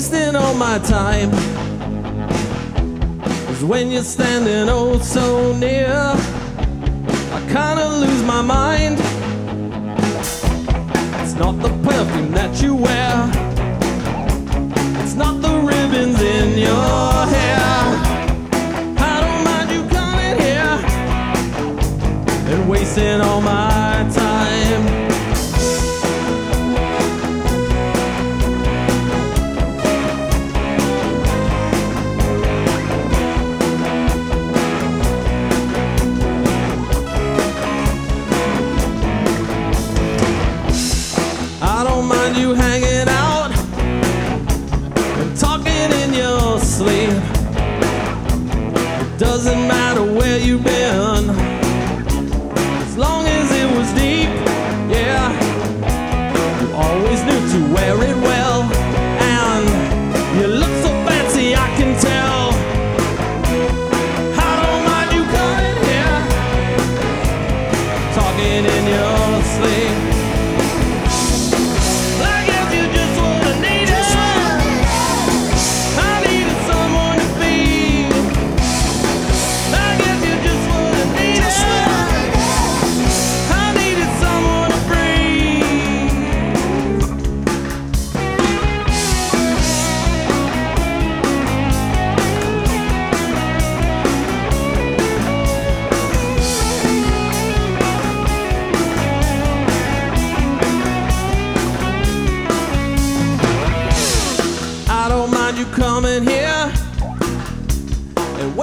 wasting all my time. Cause when you're standing oh so near, not the perfume that you wear, it's not the ribbons in your hair. I don't mind you coming here and wasting all my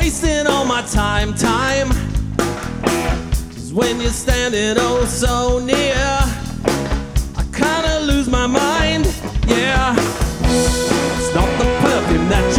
wasting all my time, time. 'Cause when you're standing oh so near, I kinda lose my mind, yeah. It's not the perfume that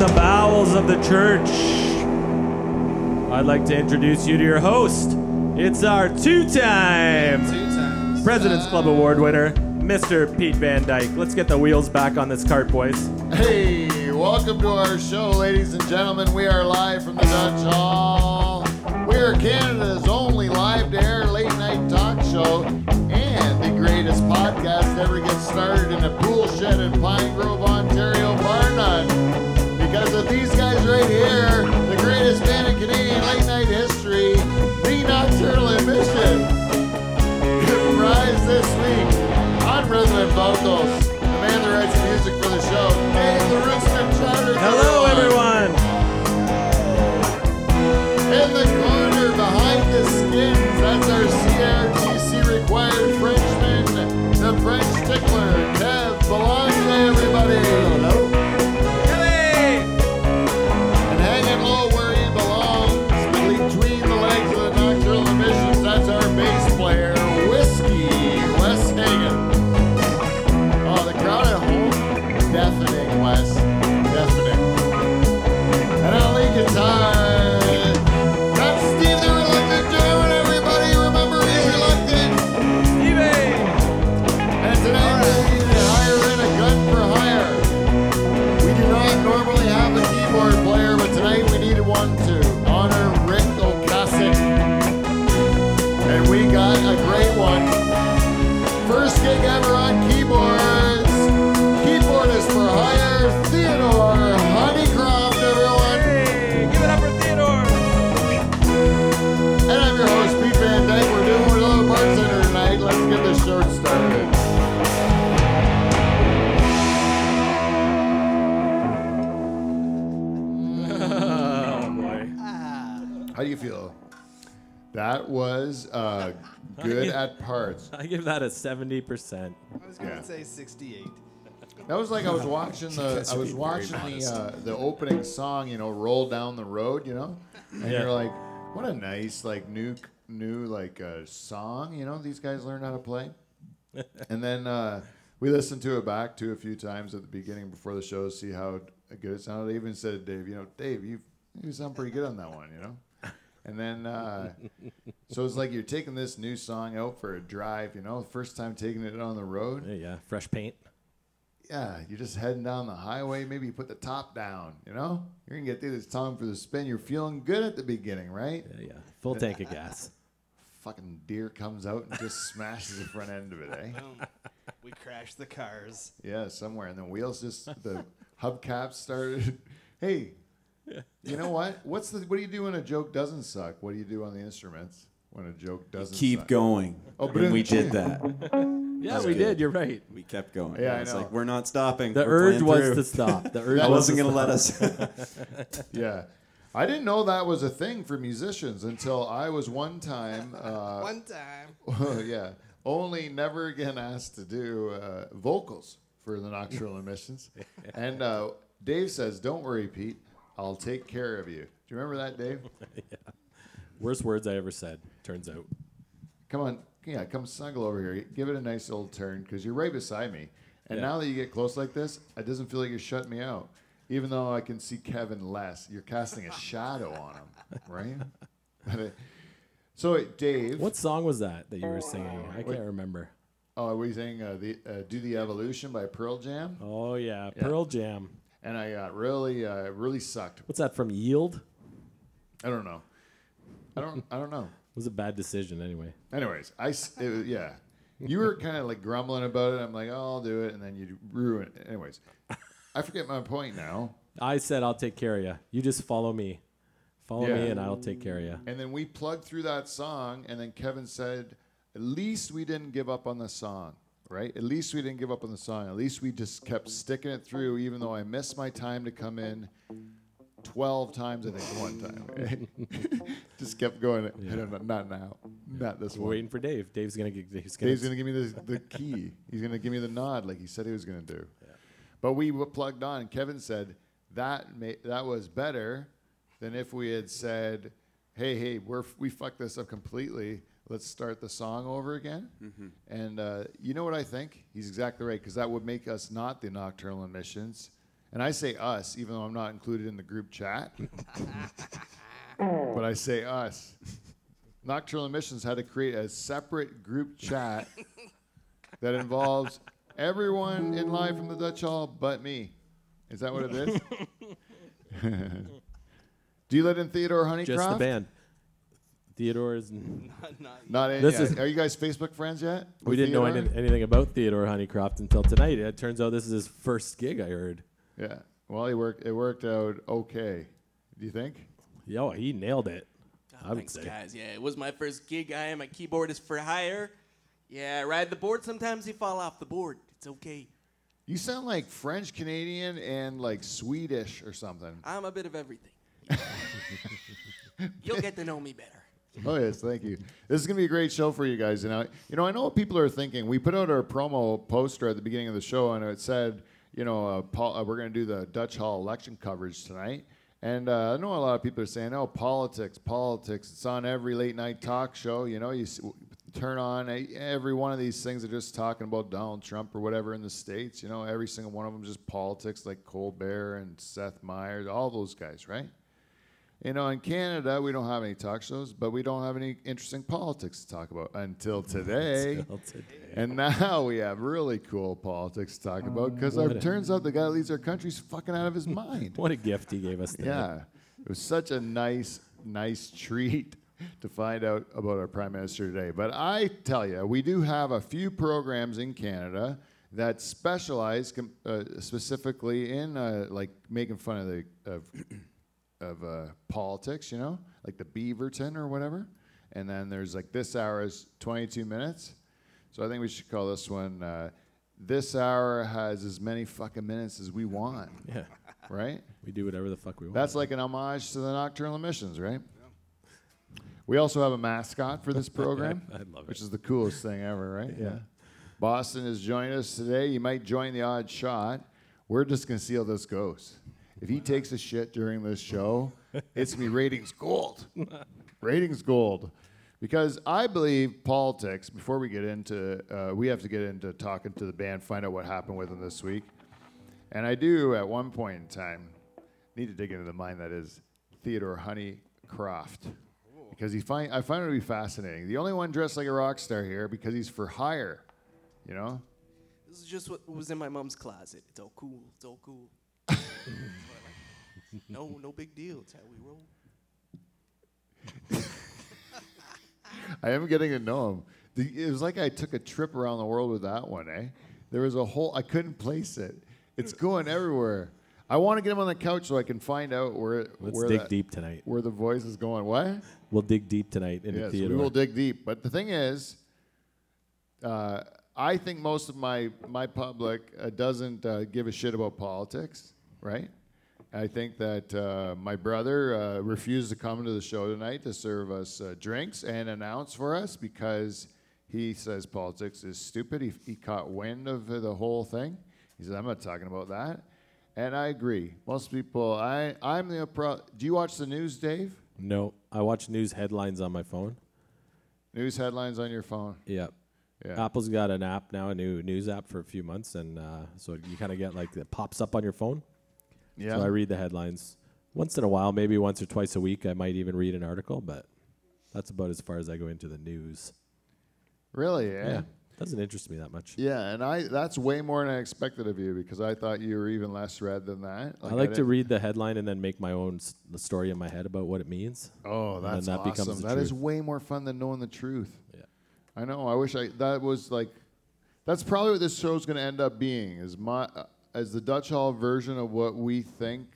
in the bowels of the church. I'd like to introduce you to your host. It's our two-time Two. President's Club Award winner, Mr. Pete Van Dyke. Let's get the wheels back on this cart, boys. Hey, welcome to our show, ladies and gentlemen. We are live from the Dutch Hall. We are Canada's only live to air late night talk show and the greatest podcast ever get started in a pool shed in Pine Grove, Ontario, bar none because of these guys right here, the greatest band in Canadian late night history, the Nocturnal Emission. Rise this week on rhythm and vocals, the man that writes the music for the show, Dave the Rooster Trotter. Hello, everyone. In the corner behind the skins, that's our CRTC required Frenchman, the French tickler, Kev Belong. That was uh, good at parts. I give that a 70%. I was gonna Yeah. say 68. That was like I was watching the I was watching the uh, the opening song, you know, roll down the road, you know, and Yeah. you're like, what a nice like new new like uh, song, you know, these guys learn how to play. and then uh, we listened to it back to a few times at the beginning before the show to see how good it sounded. I even said to Dave, you know, Dave, you you sound pretty good on that one, you know. And then, uh, so it's like you're taking this new song out for a drive, you know, first time taking it on the road Yeah, yeah, fresh paint. yeah, you're just heading down the highway. Maybe you put the top down. You know, you're gonna get through this time for the spin. You're feeling good at the beginning, right? Yeah, yeah. Full tank of gas. Fucking deer comes out and just smashes the front end of it, eh? Boom. we crashed the cars. Yeah, somewhere, and the wheels just the hubcaps started. hey, you know what? What's the what do you do when a joke doesn't suck? What do you do on the instruments when a joke doesn't? Keep suck? going. Oh, and we did that. Yeah, That's we good. did. You're right. We kept going. Yeah, I it's know. like we're not stopping. The We're urge playing was through. to stop. The urge I was wasn't to gonna let us. Yeah. I didn't know that was a thing for musicians until I was one time uh, One time. Well, yeah. Only never again asked to do uh, vocals for the Nocturnal Emissions. And uh, Dave says, Don't worry, Pete. I'll take care of you. Do you remember that, Dave? yeah. Worst words I ever said, turns out. Come on. Yeah, come snuggle over here. Give it a nice old turn because you're right beside me. And Yeah. now that you get close like this, it doesn't feel like you're shutting me out. Even though I can see Kevin less, you're casting a shadow on him, right? So, Dave. What song was that that you were singing? I can't remember. Oh, were you saying uh, the, uh, Do the Evolution by Pearl Jam? Oh, yeah. Yeah. Pearl Jam. And I got really, uh, really sucked. What's that from Yield? I don't know. I don't. I don't know. It was a bad decision anyway. Anyways, I s- it was, yeah. You were kind of like grumbling about it. I'm like, oh, I'll do it, and then you ruin it. Anyways, I forget my point now. I said I'll take care of you. You just follow me. Follow Yeah. me and I'll take care of you. And then we plugged through that song, and then Kevin said, at least we didn't give up on the song, right? At least we didn't give up on the song. At least we just kept sticking it through, even though I missed my time to come in. 12 times, I think, one time. just kept going. I don't know, not now. Not this We're one. waiting for Dave. Dave's gonna get. Gonna. Dave's gonna give me the, the key. He's gonna give me the nod like he said he was gonna do. But we were plugged on. Kevin said that ma- that was better than if we had said, "Hey, hey, we're we fucked this up completely. Let's start the song over again." And uh, you know what I think? He's exactly right because that would make us not the nocturnal emissions. And I say us, even though I'm not included in the group chat. but I say us. Nocturnal Emissions had to create a separate group chat that involves everyone in live from the Dutch Hall but me. Is that what it is? Do you live in Theodore Honeycroft? just the band. Theodore is. Not, not Not in, This yeah. is- Are you guys Facebook friends yet? We with didn't know Theodore? any, anything about Theodore Honeycroft until tonight. It turns out this is his first gig. I heard. Yeah. Well, it worked. It worked out okay. Do you think? Yo, he nailed it. I would Thanks, say. guys. Yeah, it was my first gig. I am a keyboardist for hire. Yeah, I ride the board. Sometimes you fall off the board. It's okay. You sound like French Canadian and like Swedish or something. I'm a bit of everything. You'll get to know me better. Oh yes, thank you. This is gonna be a great show for you guys. And I, you know, I know what people are thinking. We put out our promo poster at the beginning of the show, and it said, you know, uh, Paul, uh, we're gonna do the Dutch Hall election coverage tonight. And uh, I know a lot of people are saying, "Oh, politics, politics." It's on every late night talk show. You know, you turn on a, every one of these things They're just talking about Donald Trump or whatever in the states. You know, every single one of them is just politics, like Colbert and Seth Meyers, all those guys, right? You know, in Canada, we don't have any talk shows, but we don't have any interesting politics to talk about until today. Until today. And now we have really cool politics to talk about because it turns out the guy that leads our country's fucking out of his mind. What a gift he gave us. Today. Yeah. It was such a nice, nice treat to find out about our Prime Minister today. But I tell you, we do have a few programs in Canada that specialize com- uh, specifically in uh, like making fun of the of, of uh, politics, you know, like the Beaverton or whatever. And then there's like this hour is 22 minutes. So I think we should call this one. Uh, this hour has as many fucking minutes as we want, Yeah. right? We do whatever the fuck we want. That's like an homage to the nocturnal emissions, right? We also have a mascot for this program, I love it. which is the coolest thing ever, right? Yeah. Boston is joining us today. You might join the odd shot. We're just going to see how this goes. If he takes a shit during this show, it's to be ratings gold. ratings gold. Because I believe politics, before we get into, uh, we have to get into talking to the band, find out what happened with them this week. And I do, at one point in time, need to dig into the mind that is Theodore Honeycroft. Because he find, I find it to be fascinating. The only one dressed like a rock star here because he's for hire, you know? This is just what was in my mom's closet. It's all cool. It's all cool. No, no big deal. It's how we roll. I am getting to know him. The, it was like I took a trip around the world with that one, eh? There was a whole, I couldn't place it. It's going everywhere. I want to get him on the couch so I can find out where, Let's where, dig that- deep tonight. where the voice is going. What? We'll dig deep tonight into Yes, Theodore. we will dig deep. But the thing is, uh, I think most of my my public uh, doesn't uh, give a shit about politics, right? I think that uh, my brother uh, refused to come to the show tonight to serve us uh, drinks and announce for us because he says politics is stupid. He, he caught wind of the whole thing. He said, "I'm not talking about that," and I agree. Most people, I I'm the pro- do you watch the news, Dave? no, I watch news headlines on my phone. News headlines on your phone. Yep. Yeah. Apple's got an app now, a new news app for a few months, and uh, so you kind of get like it pops up on your phone. Yeah. So I read the headlines once in a while, maybe once or twice a week. I might even read an article, but that's about as far as I go into the news. Really? Eh? Yeah, doesn't interest me that much. Yeah, and I that's way more than I expected of you because I thought you were even less read than that. I like to read the headline and then make my own s- the story in my head about what it means. Oh, that's that awesome. That is way more fun than knowing the truth. Yeah. I know. I wish I that was like that's probably what this show's going to end up being is my uh, as the Dutch Hall version of what we think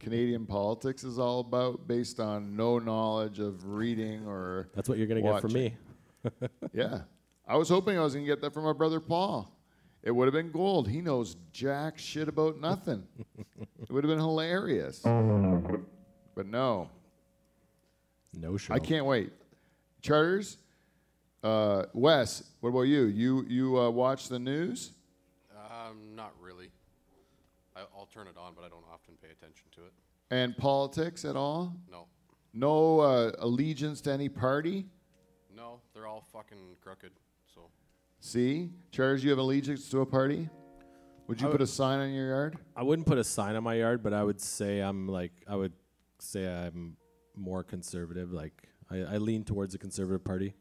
Canadian politics is all about based on no knowledge of reading or That's what you're gonna get from me. Yeah. I was hoping I was going to get that from my brother Paul. It would have been gold. He knows jack shit about nothing. it would have been hilarious. But no, No show. I can't wait. Charters, uh, Wes, what about you? You you uh, watch the news? Um, not really. I, I'll turn it on, but I don't often pay attention to it. And politics at all? No, No uh, allegiance to any party? no, they're all fucking crooked. So See? Charters, you have allegiance to a party? Would you I put a sign on your yard? I wouldn't put a sign on my yard, but I would say I'm like I would say I'm more conservative. Like I, I lean towards a conservative party.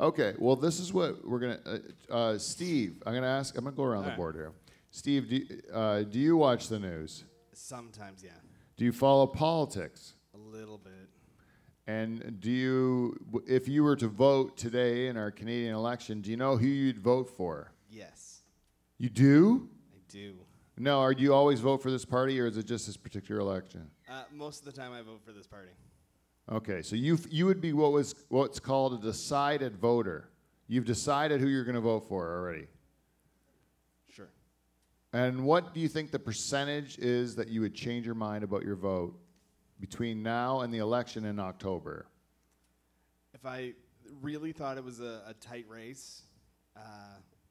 Okay, well, this is what we're gonna. Uh, uh, Steve, I'm gonna ask. I'm gonna go around the Alright. board here. Steve, do you, uh, do you watch the news? Sometimes, yeah. Do you follow politics? A little bit. And do you, if you were to vote today in our Canadian election, do you know who you'd vote for? Yes, You do? I do. No, do you always vote for this party, or is it just this particular election? Uh, most of the time, I vote for this party. Okay, so you you would be what was what's called a decided voter. You've decided who you're going to vote for already. And what do you think the percentage is that you would change your mind about your vote between now and the election in October? If I really thought it was a, a tight race, uh,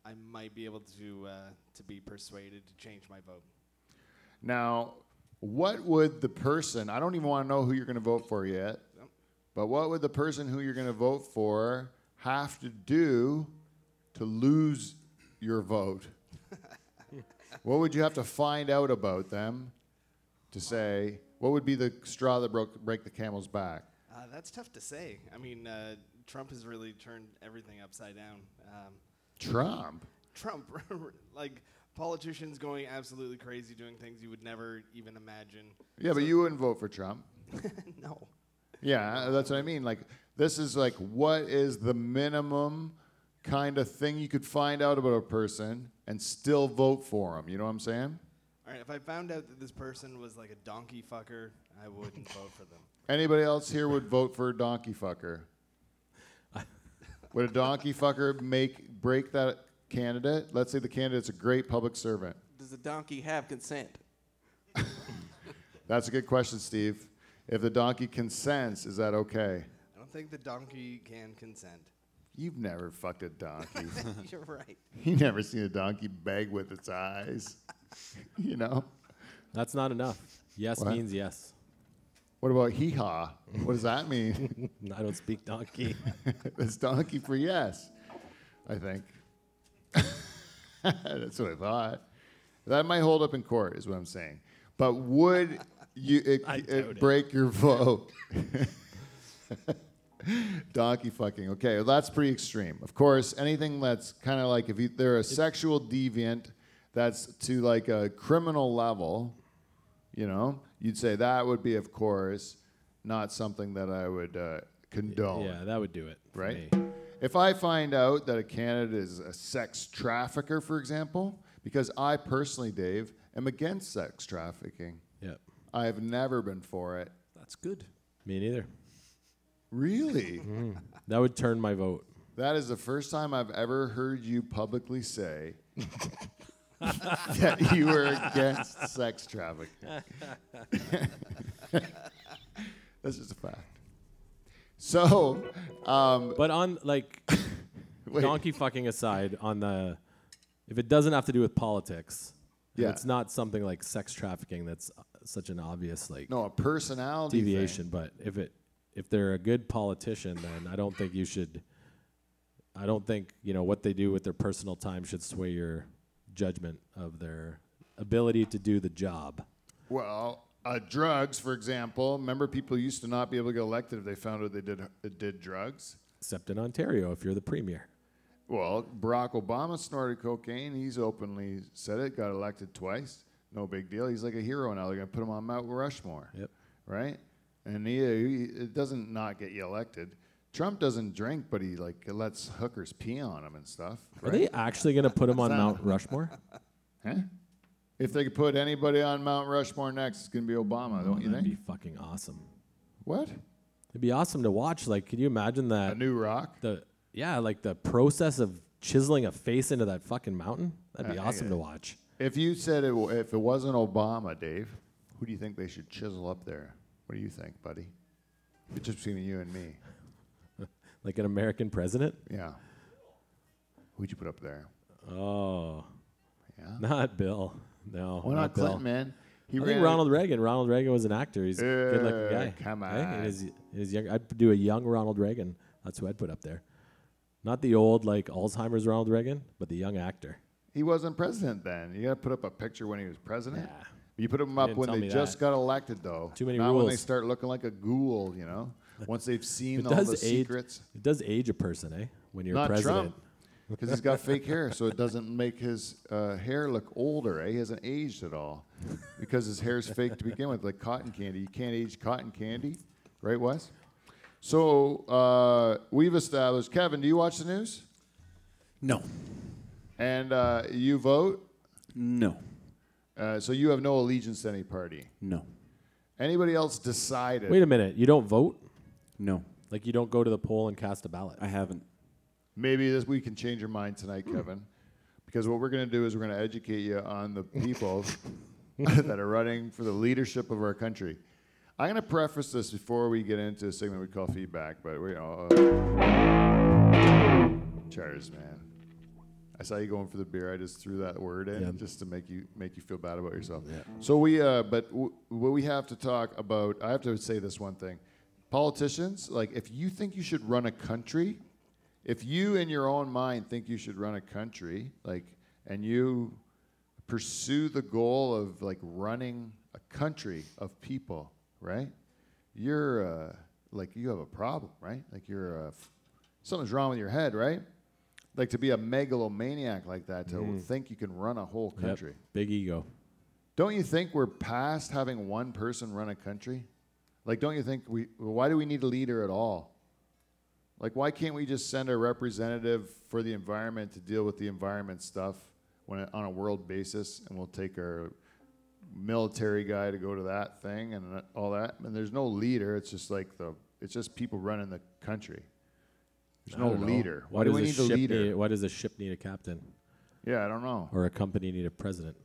I might be able to uh, to be persuaded to change my vote. Now, what would the person, I don't even want to know who you're going to vote for yet, Nope. but what would the person who you're going to vote for have to do to lose your vote? What would you have to find out about them to say, what would be the straw that broke break the camel's back? Uh, that's tough to say. I mean, uh, Trump has really turned everything upside down. Um, Trump. Trump, like politicians going absolutely crazy, doing things you would never even imagine. Yeah, but you wouldn't vote for Trump. no. Yeah, that's what I mean. Like, this is like, what is the minimum kind of thing you could find out about a person and still vote for him? You know what I'm saying? All right, if I found out that this person was like a donkey fucker, I wouldn't vote for them. Anybody else here would vote for a donkey fucker? would a donkey fucker make break that candidate? Let's say the candidate's a great public servant. Does the donkey have consent? That's a good question, Steve. If the donkey consents, is that okay? I don't think the donkey can consent. You've never fucked a donkey. You're right. you never seen a donkey beg with its eyes. you know? That's not enough. Yes What? means yes. What about hee haw? What does that mean? I don't speak donkey. it's donkey for yes, I think. That's what I thought. That might hold up in court, is what I'm saying. But would you it, I it it. break your vote? Donkey fucking. Okay, well, that's pretty extreme. Of course, anything that's kind of like if you, they're a sexual deviant, that's to like a criminal level. You know, you'd say that would be, of course, not something that I would uh, condone yeah, that would do it. right? me. If I find out that a candidate is a sex trafficker, for example, because I personally, Dave, am against sex trafficking. Yep. I have never been for it. That's good. Me neither. Really? That would turn my vote. that is the first time I've ever heard you publicly say that you were against sex trafficking. That's just a fact. So, um, But on like donkey fucking aside, on the if it doesn't have to do with politics, Yeah. it's not something like sex trafficking that's uh, such an obvious like no, a personality thing. deviation. But if it if they're a good politician, then I don't think you should. I don't think you know what they do with their personal time should sway your judgment of their ability to do the job. Well, uh, drugs, for example. Remember, people used to not be able to get elected if they found out they did uh, did drugs. Except in Ontario, if you're the premier. Well, Barack Obama snorted cocaine. He's openly said it. Got elected twice. No big deal. He's like a hero now. They're gonna put him on Mount Rushmore. Yep. Right. And he, he it doesn't not get you elected. Trump doesn't drink, but he like lets hookers pee on him and stuff. Are they actually going to put him on Mount Rushmore? Huh? If they could put anybody on Mount Rushmore next, it's gonna be Obama, don't you think? That'd be fucking awesome. What? It'd be awesome to watch. Like, could you imagine that? A new rock? the yeah, like the process of chiseling a face into that fucking mountain. That'd be Uh, awesome to watch. If you said it, w- if it wasn't Obama, Dave, who do you think they should chisel up there? What do you think, buddy? It's just between you and me. Like an American president. Yeah. Who'd you put up there? Oh, Yeah. not Bill. No, Why not Bill. Clinton, man? He I think Ronald Reagan. Ronald Reagan was an actor. He's a good-looking Uh, guy. come on. in his, in his young, I'd do a young Ronald Reagan. That's who I'd put up there. Not the old like Alzheimer's Ronald Reagan, but the young actor. He wasn't president then. You got to put up a picture when he was president. Yeah. You put them up when they just that. got elected, though. Too many Not when they start looking like a ghoul, you know. Once they've seen It all does the age. secrets. It does age a person, eh? When you're Not president. Trump, because he's got fake hair, so it doesn't make his uh, hair look older. Eh? He hasn't aged at all because his hair's fake to begin with, like cotton candy. You can't age cotton candy, right, Wes? So uh, we've established. Kevin, do you watch the news? No. And uh, you vote. No. Uh, so you have no allegiance to any party. No. Anybody else decided? Wait a minute. You don't vote? No. Like you don't go to the poll and cast a ballot? I haven't. Maybe this we can change your mind tonight, Kevin, because what we're going to do is we're going to educate you on the people that are running for the leadership of our country. I'm going to preface this before we get into a segment we call feedback, but we uh, cheers, man. I saw you going for the beer. I just threw that word in just to make you make you feel bad about yourself. Yeah. So we, uh, but w- what we have to talk about, I have to say this one thing: politicians, like if you think you should run a country, if you in your own mind think you should run a country, like, and you pursue the goal of like running a country of people, right? You're uh, like you have a problem, right? Like you're uh, something's wrong with your head, right? Like to be a megalomaniac like that, to mm-hmm. think you can run a whole Yep. country. Big ego. Don't you think we're past having one person run a country? Like, don't you think we? Why do we need a leader at all? Like, why can't we just send a representative for the environment to deal with the environment stuff when it, on a world basis, and we'll take our military guy to go to that thing and all that? And there's no leader. It's just like the. It's just people running the country. There's no leader. Why, Why, do does we a need a ship leader? Need, why does a ship need a captain yeah, I don't know. or a company need a president?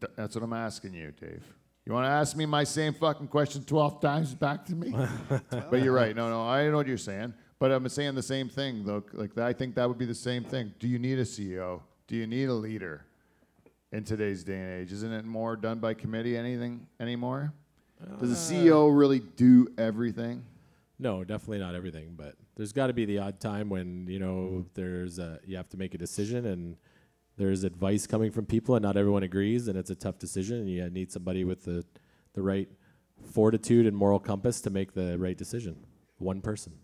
Th- That's what I'm asking you, Dave. You want to ask me my same fucking question 12 times back to me? but you're right. No, no, I know what you're saying. But I'm saying the same thing, though. Like, I think that would be the same thing. Do you need a CEO? Do you need a leader in today's day and age? Isn't it more done by committee anything anymore? Does a CEO uh. really do everything? No, definitely not everything, but there's got to be the odd time when you know mm-hmm. there's a, you have to make a decision and there's advice coming from people and not everyone agrees and it's a tough decision and you need somebody with the the right fortitude and moral compass to make the right decision. One person.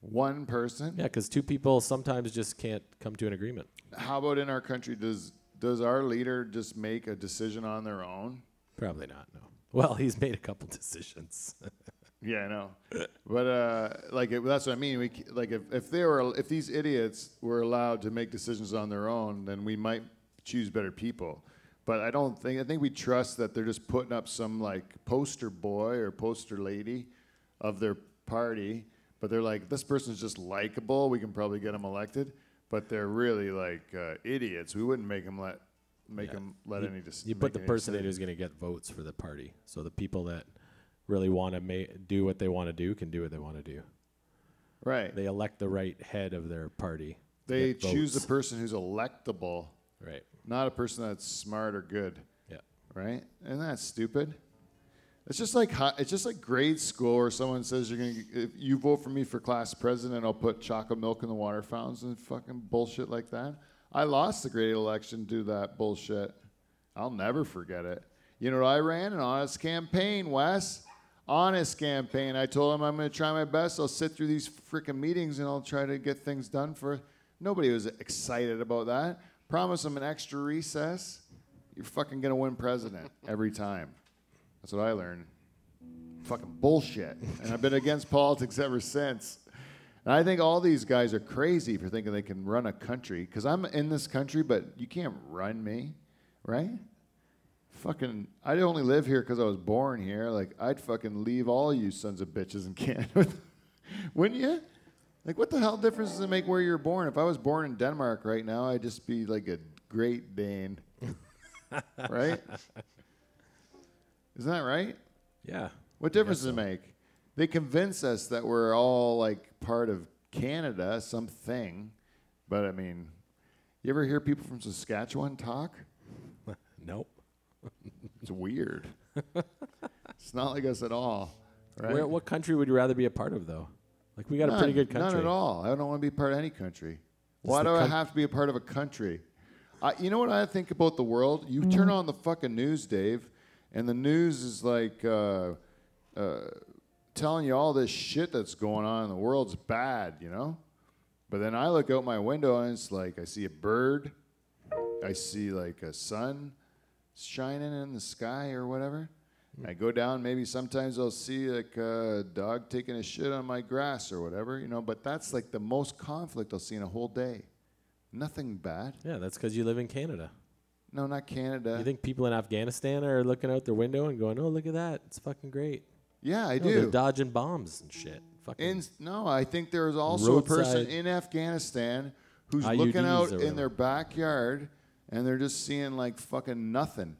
One person? Yeah, because two people sometimes just can't come to an agreement. How about in our country? Does does our leader just make a decision on their own? Probably not. No. Well, he's made a couple decisions. Yeah, I know. but uh, like it, that's what I mean. We c- like if, if they were if these idiots were allowed to make decisions on their own, then we might choose better people. But I don't think I think we trust that they're just putting up some like poster boy or poster lady of their party. But they're like, this person's just likable. We can probably get them elected. But they're really like uh, idiots. We wouldn't make them let make Yeah. them let you, any. Dis- you make put the any person in decisions. who's going to get votes for the party. So the people that really want to ma- do what they want to do can do what they want to do. right. They elect the right head of their party. They get choose votes. a person who's electable, right. not a person that's smart or good. Yeah. right? Isn't that stupid? It's just like hi- it's just like grade school where someone says you're gonna if you vote for me for class president, I'll put chocolate milk in the water fountains and fucking bullshit like that. I lost the grade election due to that bullshit. I'll never forget it. You know what I ran? An honest campaign, Wes. Honest campaign. I told him I'm going to try my best. I'll sit through these freaking meetings and I'll try to get things done for. Nobody was excited about that. Promise them an extra recess. You're fucking going to win president every time. That's what I learned. Fucking bullshit. And I've been against politics ever since. And I think all these guys are crazy for thinking they can run a country. Because I'm in this country, but you can't run me, right? Fucking, I only live here because I was born here. Like, I'd fucking leave all you sons of bitches in Canada. Wouldn't you? Like, what the hell difference does it make where you're born? If I was born in Denmark right now, I'd just be like a Great Dane. right? Isn't that right? Yeah. What difference does it make? They convince us that we're all like part of Canada, something. But I mean, you ever hear people from Saskatchewan talk? Nope. It's weird. it's not like us at all. Right? Where, what country would you rather be a part of, though? Like, we got a pretty good country. None at all. I don't want to be part of any country. Why do the I have to be a part of a country? I, you know what I think about the world? You turn on the fucking news, Dave, and the news is like uh, uh, telling you all this shit that's going on in the world's bad, you know? But then I look out my window and it's like I see a bird, I see like a sun shining in the sky or whatever. Hmm. I go down, maybe sometimes I'll see like a dog taking a shit on my grass or whatever, you know, but that's like the most conflict I'll see in a whole day. Nothing bad. Yeah, that's because you live in Canada. No, not Canada. You think people in Afghanistan are looking out their window and going, "Oh, look at that! It's fucking great." yeah, I No, they're do. dodging bombs and shit. Fucking. In, no, I think there's also a person in Afghanistan who's IUDs looking out in their backyard and they're just seeing like fucking nothing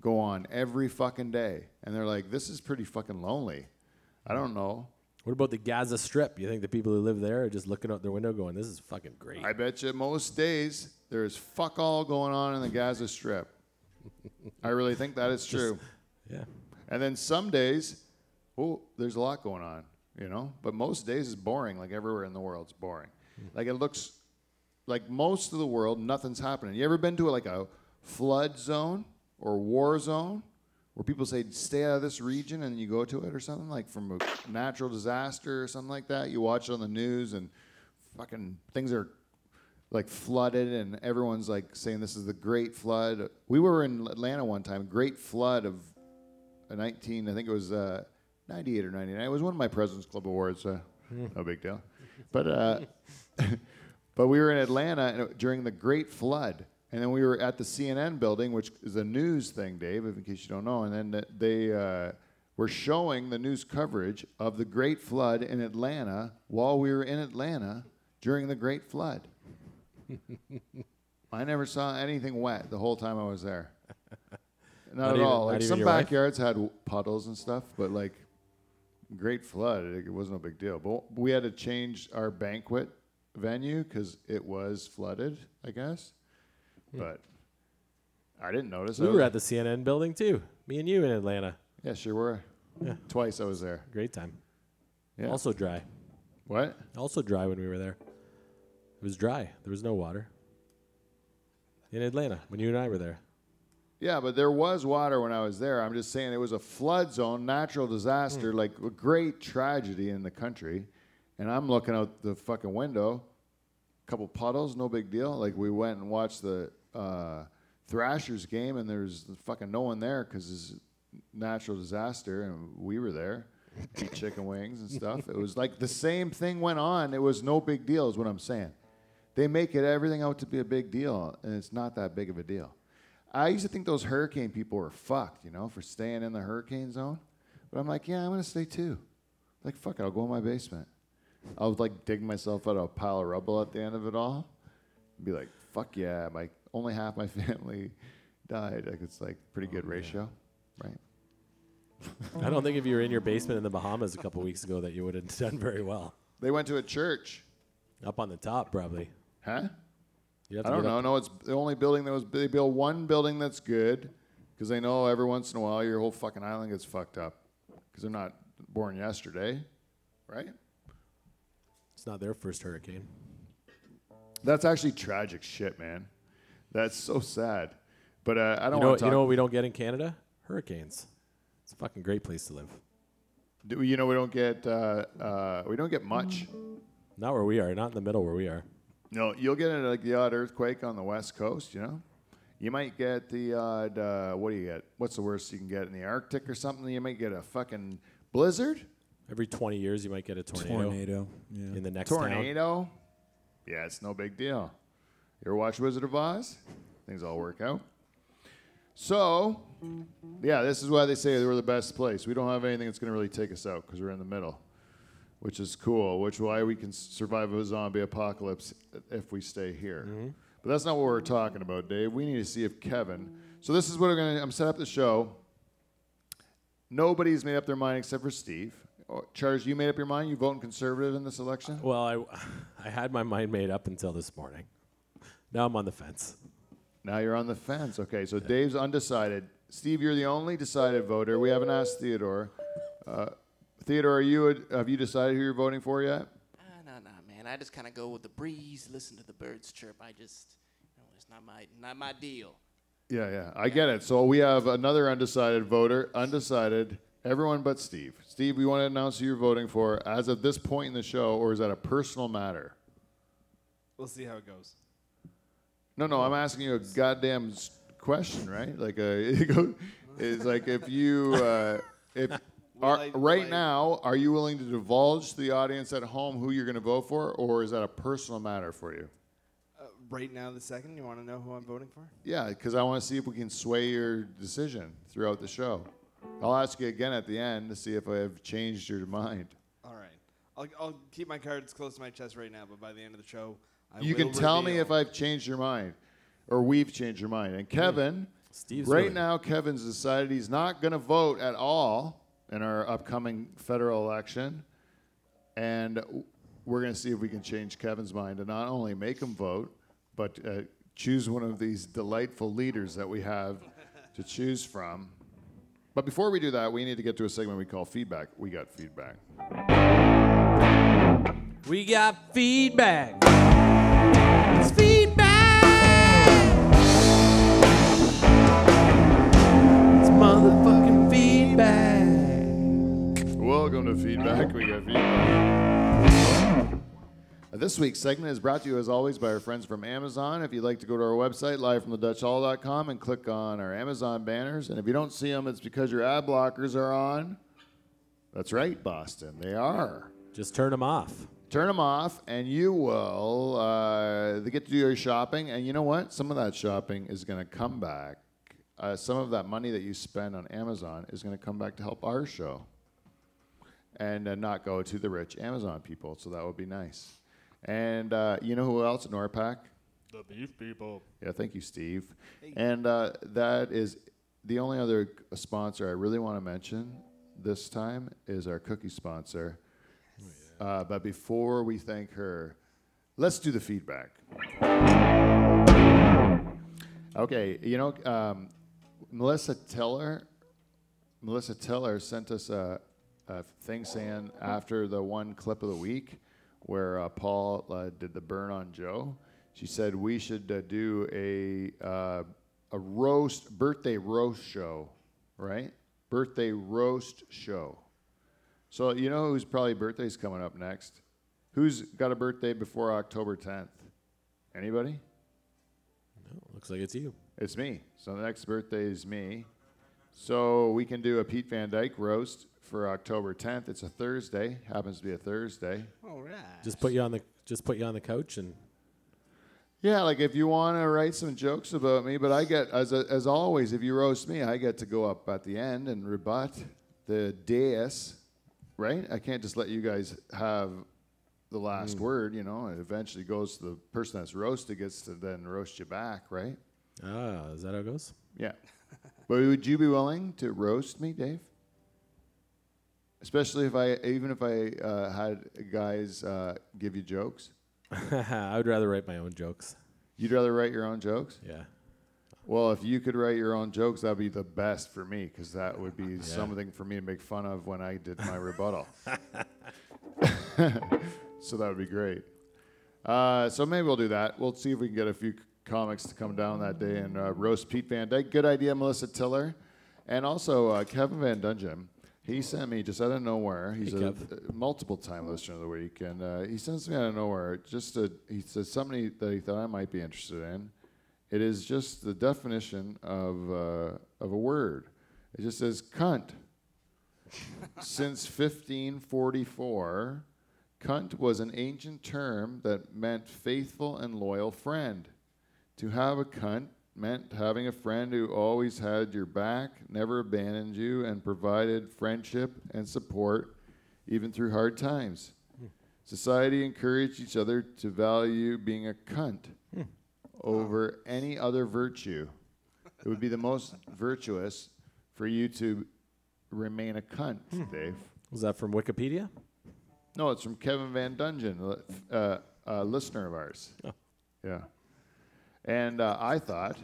go on every fucking day. And they're like, this is pretty fucking lonely. I don't know. what about the Gaza Strip? You think the people who live there are just looking out their window, going, "This is fucking great"? I bet you most days there's fuck all going on in the Gaza Strip. I really think that is true. yeah. And then some days, oh, there's a lot going on, you know. But most days is boring, like everywhere in the world, it's boring. Hmm. Like it looks like most of the world, nothing's happening. You ever been to like a flood zone or war zone where people say stay out of this region and you go to it or something like from a natural disaster or something like that? You watch it on the news and fucking things are like flooded and everyone's like saying this is the great flood. We were in Atlanta one time, great flood of 19, I think it was uh, 98 or 99. It was one of my President's Club awards, so no big deal. But uh, but we were in Atlanta during the Great Flood, and then we were at the CNN building, which is a news thing, Dave, in case you don't know. And then they uh, were showing the news coverage of the Great Flood in Atlanta while we were in Atlanta during the Great Flood. I never saw anything wet the whole time I was there. Not, Not at even- all. Like some your wife? backyards had puddles and stuff, but like great flood, it, it wasn't a big deal. But we had to change our banquet venue because it was flooded, I guess. But I didn't notice. Hmm. We were at the CNN building too. Me and you in Atlanta. Yeah, sure were. Yeah. Twice I was there. Great time. Yeah. Also dry. What? Also dry when we were there. It was dry. There was no water. In Atlanta, when you and I were there. Yeah, but there was water when I was there. I'm just saying it was a flood zone, natural disaster, like a great tragedy in the country. And I'm looking out the fucking window, couple puddles, no big deal. Like we went and watched the uh, Thrashers game, and there's fucking no one there because it's natural disaster, and we were there, eat chicken wings and stuff. It was like the same thing went on. It was no big deal, is what I'm saying. They make it everything out to be a big deal, and it's not that big of a deal. I used to think those hurricane people were fucked, you know, for staying in the hurricane zone. But I'm like, yeah, I'm gonna stay too. Like, fuck it, I'll go in my basement. I was like dig myself out of a pile of rubble at the end of it all. Be like, fuck yeah, my only half my family died. Like it's like pretty good oh, ratio, right? I don't think if you were in your basement in the Bahamas a couple weeks ago that you would have done very well. They went to a church, Up on the top, probably. huh? You have I don't know. up- No, it's the only building that was. They built one building that's good because they know every once in a while your whole fucking island gets fucked up because they're not born yesterday, right? It's not their first hurricane. That's actually tragic shit, man. That's so sad. But uh, I don't You know, want to talk. you know what we don't get in Canada? Hurricanes. It's a fucking great place to live. do we- you know we don't get uh, uh, we don't get much. Not where we are. Not in the middle where we are. No, you'll get uh, like the odd earthquake on the west coast. You know, you might get the odd. Uh, what do you get? What's the worst you can get in the Arctic or something? You might get a fucking blizzard, Every 20 years, you might get a tornado, Tornado. Yeah. in the next town. tornado. Yeah, it's no big deal. You ever watch Wizard of Oz? Things all work out. So, yeah, this is why they say we're the best place. We don't have anything that's going to really take us out because we're in the middle, which is cool. Which why we can survive a zombie apocalypse if we stay here. Mm-hmm. But that's not what we're talking about, Dave. We need to see if Kevin. So this is what we're going to. I'm set up the show. Nobody's made up their mind except for Steve. Oh, Charles, you made up your mind. You voting conservative in this election? Well, I, I had my mind made up until this morning. Now I'm on the fence. Now you're on the fence. Okay, so Dave's undecided. Steve, you're the only decided voter. We haven't asked Theodore. Uh, Theodore, are you have you decided who you're voting for yet? Ah, no, no, man. I just kind of go with the breeze, listen to the birds chirp. I just, you know, it's not my, not my deal. Yeah, yeah, I get it. So we have another undecided voter. Undecided. Everyone but Steve. Steve, we want to announce who you're voting for as of this point in the show, or is that a personal matter? We'll see how it goes. No, no, I'm asking you a goddamn s- question, right? Like a, it's like if you, uh, if are, I- will right I- now, are you willing to divulge to the audience at home who you're going to vote for, or is that a personal matter for you? Uh, right now, the second, you want to know who I'm voting for? Yeah, because I want to see if we can sway your decision throughout the show. I'll ask you again at the end to see if I have changed your mind. All right. I'll, I'll keep my cards close to my chest right now, but by the end of the show, I you will can tell me reveal- if I've changed your mind, or we've changed your mind. And Kevin. Steve's right really- now, Kevin's decided he's not going to vote at all in our upcoming federal election. And w- we're going to see if we can change Kevin's mind to not only make him vote, but uh, choose one of these delightful leaders that we have to choose from. But before we do that, we need to get to a segment we call feedback. We got feedback. We got feedback. It's feedback. It's motherfucking feedback. Welcome to Feedback. We got feedback. Uh, This week's segment is brought to you, as always, by our friends from Amazon. If you'd like to go to our website, livefromthedutchhall.com, and click on our Amazon banners. And if you don't see them, it's because your ad blockers are on. That's right, Boston. They are. Just turn them off. Turn them off, and you will uh, they get to do your shopping. And you know what? Some of that shopping is going to come back. Uh, some of that money that you spend on Amazon is going to come back to help our show, and uh, not go to the rich Amazon people. So that would be nice. And uh, you know who else? Norpac. The beef people. Yeah, thank you, Steve. And uh, that is the only other sponsor I really want to mention this time is our cookie sponsor. Uh, but before we thank her, let's do the feedback. Okay, you know, um, Melissa Tiller, Melissa Tiller sent us a, a thing saying after the one clip of the week where uh, Paul uh, did the burn on Joe, she said we should uh, do a uh, a roast birthday roast show, right? Birthday roast show. So you know whose probably birthday's coming up next? Who's got a birthday before October 10th? Anybody? No, looks like it's you. It's me. So the next birthday is me. So we can do a Pete Van Dyke roast for October 10th. It's a Thursday. Happens to be a Thursday. All right. Just put you on the just put you on the couch and Yeah, like if you want to write some jokes about me, but I get as as always, if you roast me, I get to go up at the end and rebut the dais, right? I can't just let you guys have the last word. You know, it eventually goes to the person that's roasted gets to then roast you back, right? ah, is that how it goes? Yeah. but would you be willing to roast me, Dave? Especially if I, even if I uh, had guys uh, give you jokes, I would rather write my own jokes. you'd rather write your own jokes. Yeah. Well, if you could write your own jokes, that'd be the best for me because that would be something for me to make fun of when I did my rebuttal. so that would be great. Uh, so maybe we'll do that. We'll see if we can get a few comics to come down that day and uh, roast Pete Van Dyke. Good idea, Melissa Tiller, and also uh, Kevin Van Dungeon. He sent me just out of nowhere. He's Hey, a, Kev. a multiple time listener of the week, and uh, he sends me out of nowhere. Just a, he says something that he thought I might be interested in. It is just the definition of uh, of a word. It just says cunt. Since 1544, cunt was an ancient term that meant faithful and loyal friend. To have a cunt meant having a friend who always had your back, never abandoned you, and provided friendship and support even through hard times. Hmm. Society encouraged each other to value being a cunt hmm. over any other virtue. It would be the most virtuous for you to remain a cunt, hmm. Dave. Was that from Wikipedia? No, it's from Kevin Van Dungeon, uh, a listener of ours. Oh. Yeah. And uh, I thought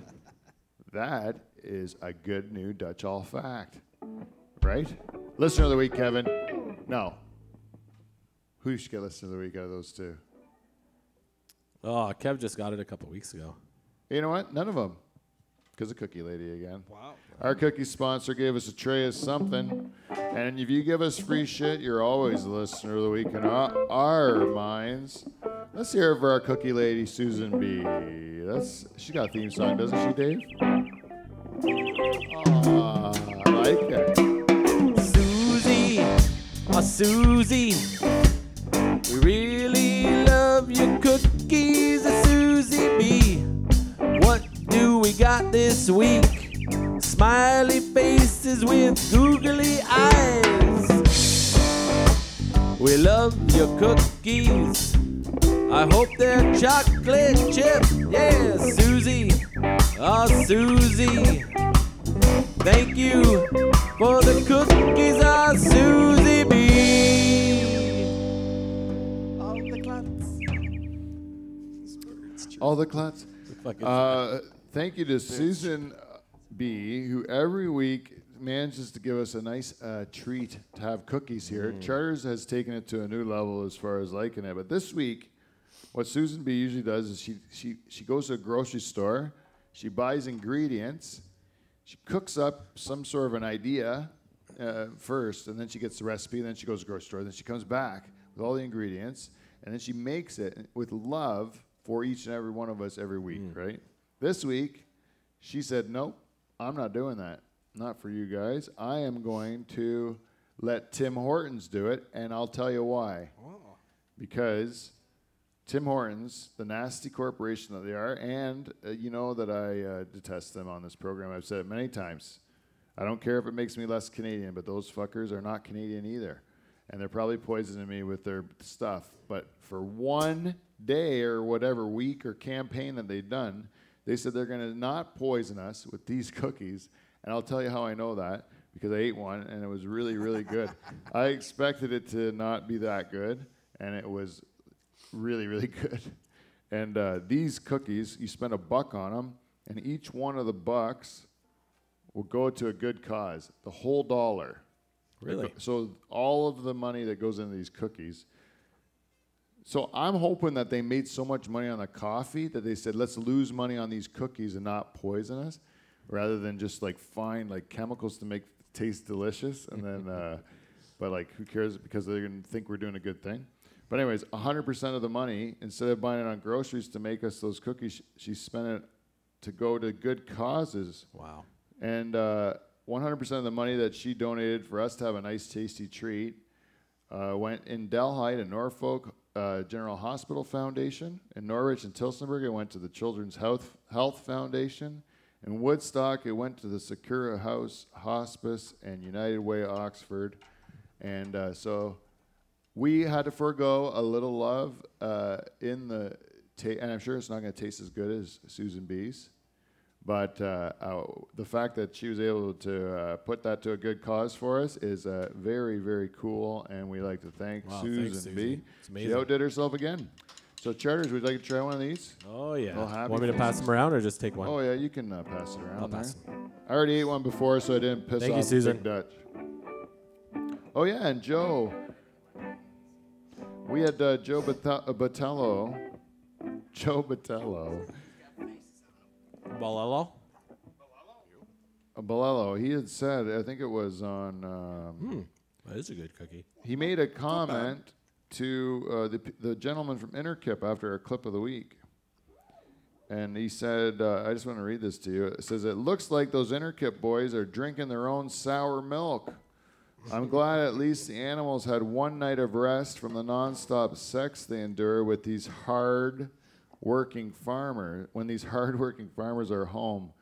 that is a good new Dutch Hall fact, right? Listener of the week, Kevin. No. Who should get listener of the week out of those two? Oh, Kev just got it a couple weeks ago. You know what? None of them. Because of Cookie Lady again. Wow. Our cookie sponsor gave us a tray of something. And if you give us free shit, you're always a listener of the week in our, our minds. Let's hear it for our cookie lady, Susan B. That's she got a theme song, doesn't she, Dave? Aw, I like it. Susie, oh Susie, we really do this week? Smiley faces with googly eyes. We love your cookies. I hope they're chocolate chip. Yeah, Susie, oh Susie. Thank you for the cookies, ah, Susie B. All the clubs. All the cluts. Fucking- Uh, thank you to Susan B, who every week manages to give us a nice uh, treat to have cookies here. Charters has taken it to a new level as far as liking it. But this week, what Susan B usually does is she, she, she goes to a grocery store, she buys ingredients, she cooks up some sort of an idea uh, first, and then she gets the recipe, and then she goes to the grocery store, then she comes back with all the ingredients, and then she makes it with love for each and every one of us every week, right? This week, she said, Nope, I'm not doing that. Not for you guys. I am going to let Tim Hortons do it, and I'll tell you why. Because Tim Hortons, the nasty corporation that they are, and uh, you know that I uh, detest them on this program. I've said it many times. I don't care if it makes me less Canadian, but those fuckers are not Canadian either. And they're probably poisoning me with their stuff. But for one day or whatever week or campaign that they've done, they said they're going to not poison us with these cookies And I'll tell you how I know that because I ate one and it was really, really good. I expected it to not be that good, and it was really, really good. And uh, these cookies, you spend a buck on them, and each one of the bucks will go to a good cause. The whole dollar. Really? So all of the money that goes into these cookies. So I'm hoping that they made so much money on the coffee that they said, let's lose money on these cookies and not poison us, rather than just like find like chemicals to make taste delicious and then, uh, but like who cares because they're gonna think we're doing a good thing. But anyways, 100% of the money instead of buying it on groceries to make us those cookies, she, spent it to go to good causes. Wow. And uh, 100% of the money that she donated for us to have a nice, tasty treat uh, went in Delhi to Norfolk uh, General Hospital Foundation. In Norwich and Tillsonburg, it went to the Children's Health, Health Foundation. In Woodstock, it went to the Sakura House Hospice and United Way Oxford. And uh, so we had to forego a little love uh, in the, ta- and I'm sure it's not going to taste as good as Susan B's. But uh, uh, the fact that she was able to uh, put that to a good cause for us is uh, very, very cool, and we like to thank Wow, Susan thanks, B. She outdid herself again. So, Charters, would you like to try one of these? Oh yeah. Want me to pass them around or just take one? Oh yeah, you can uh, pass it around. I'll pass there. I already ate one before, so I didn't piss Thank you, off Susan. Big Dutch. Oh yeah, and Joe. We had uh, Joe Bate- Batello. Joe Batello. Balelo? Uh, Balello. He had said, I think it was on. Um, Hmm. That is a good cookie. He made a comment to uh, the, p- the gentleman from Interkip after our clip of the week. And he said, uh, I just want to read this to you. It says, It looks like those Interkip boys are drinking their own sour milk. I'm glad at least the animals had one night of rest from the nonstop sex they endure with these hard working farmer, when these hardworking farmers are home.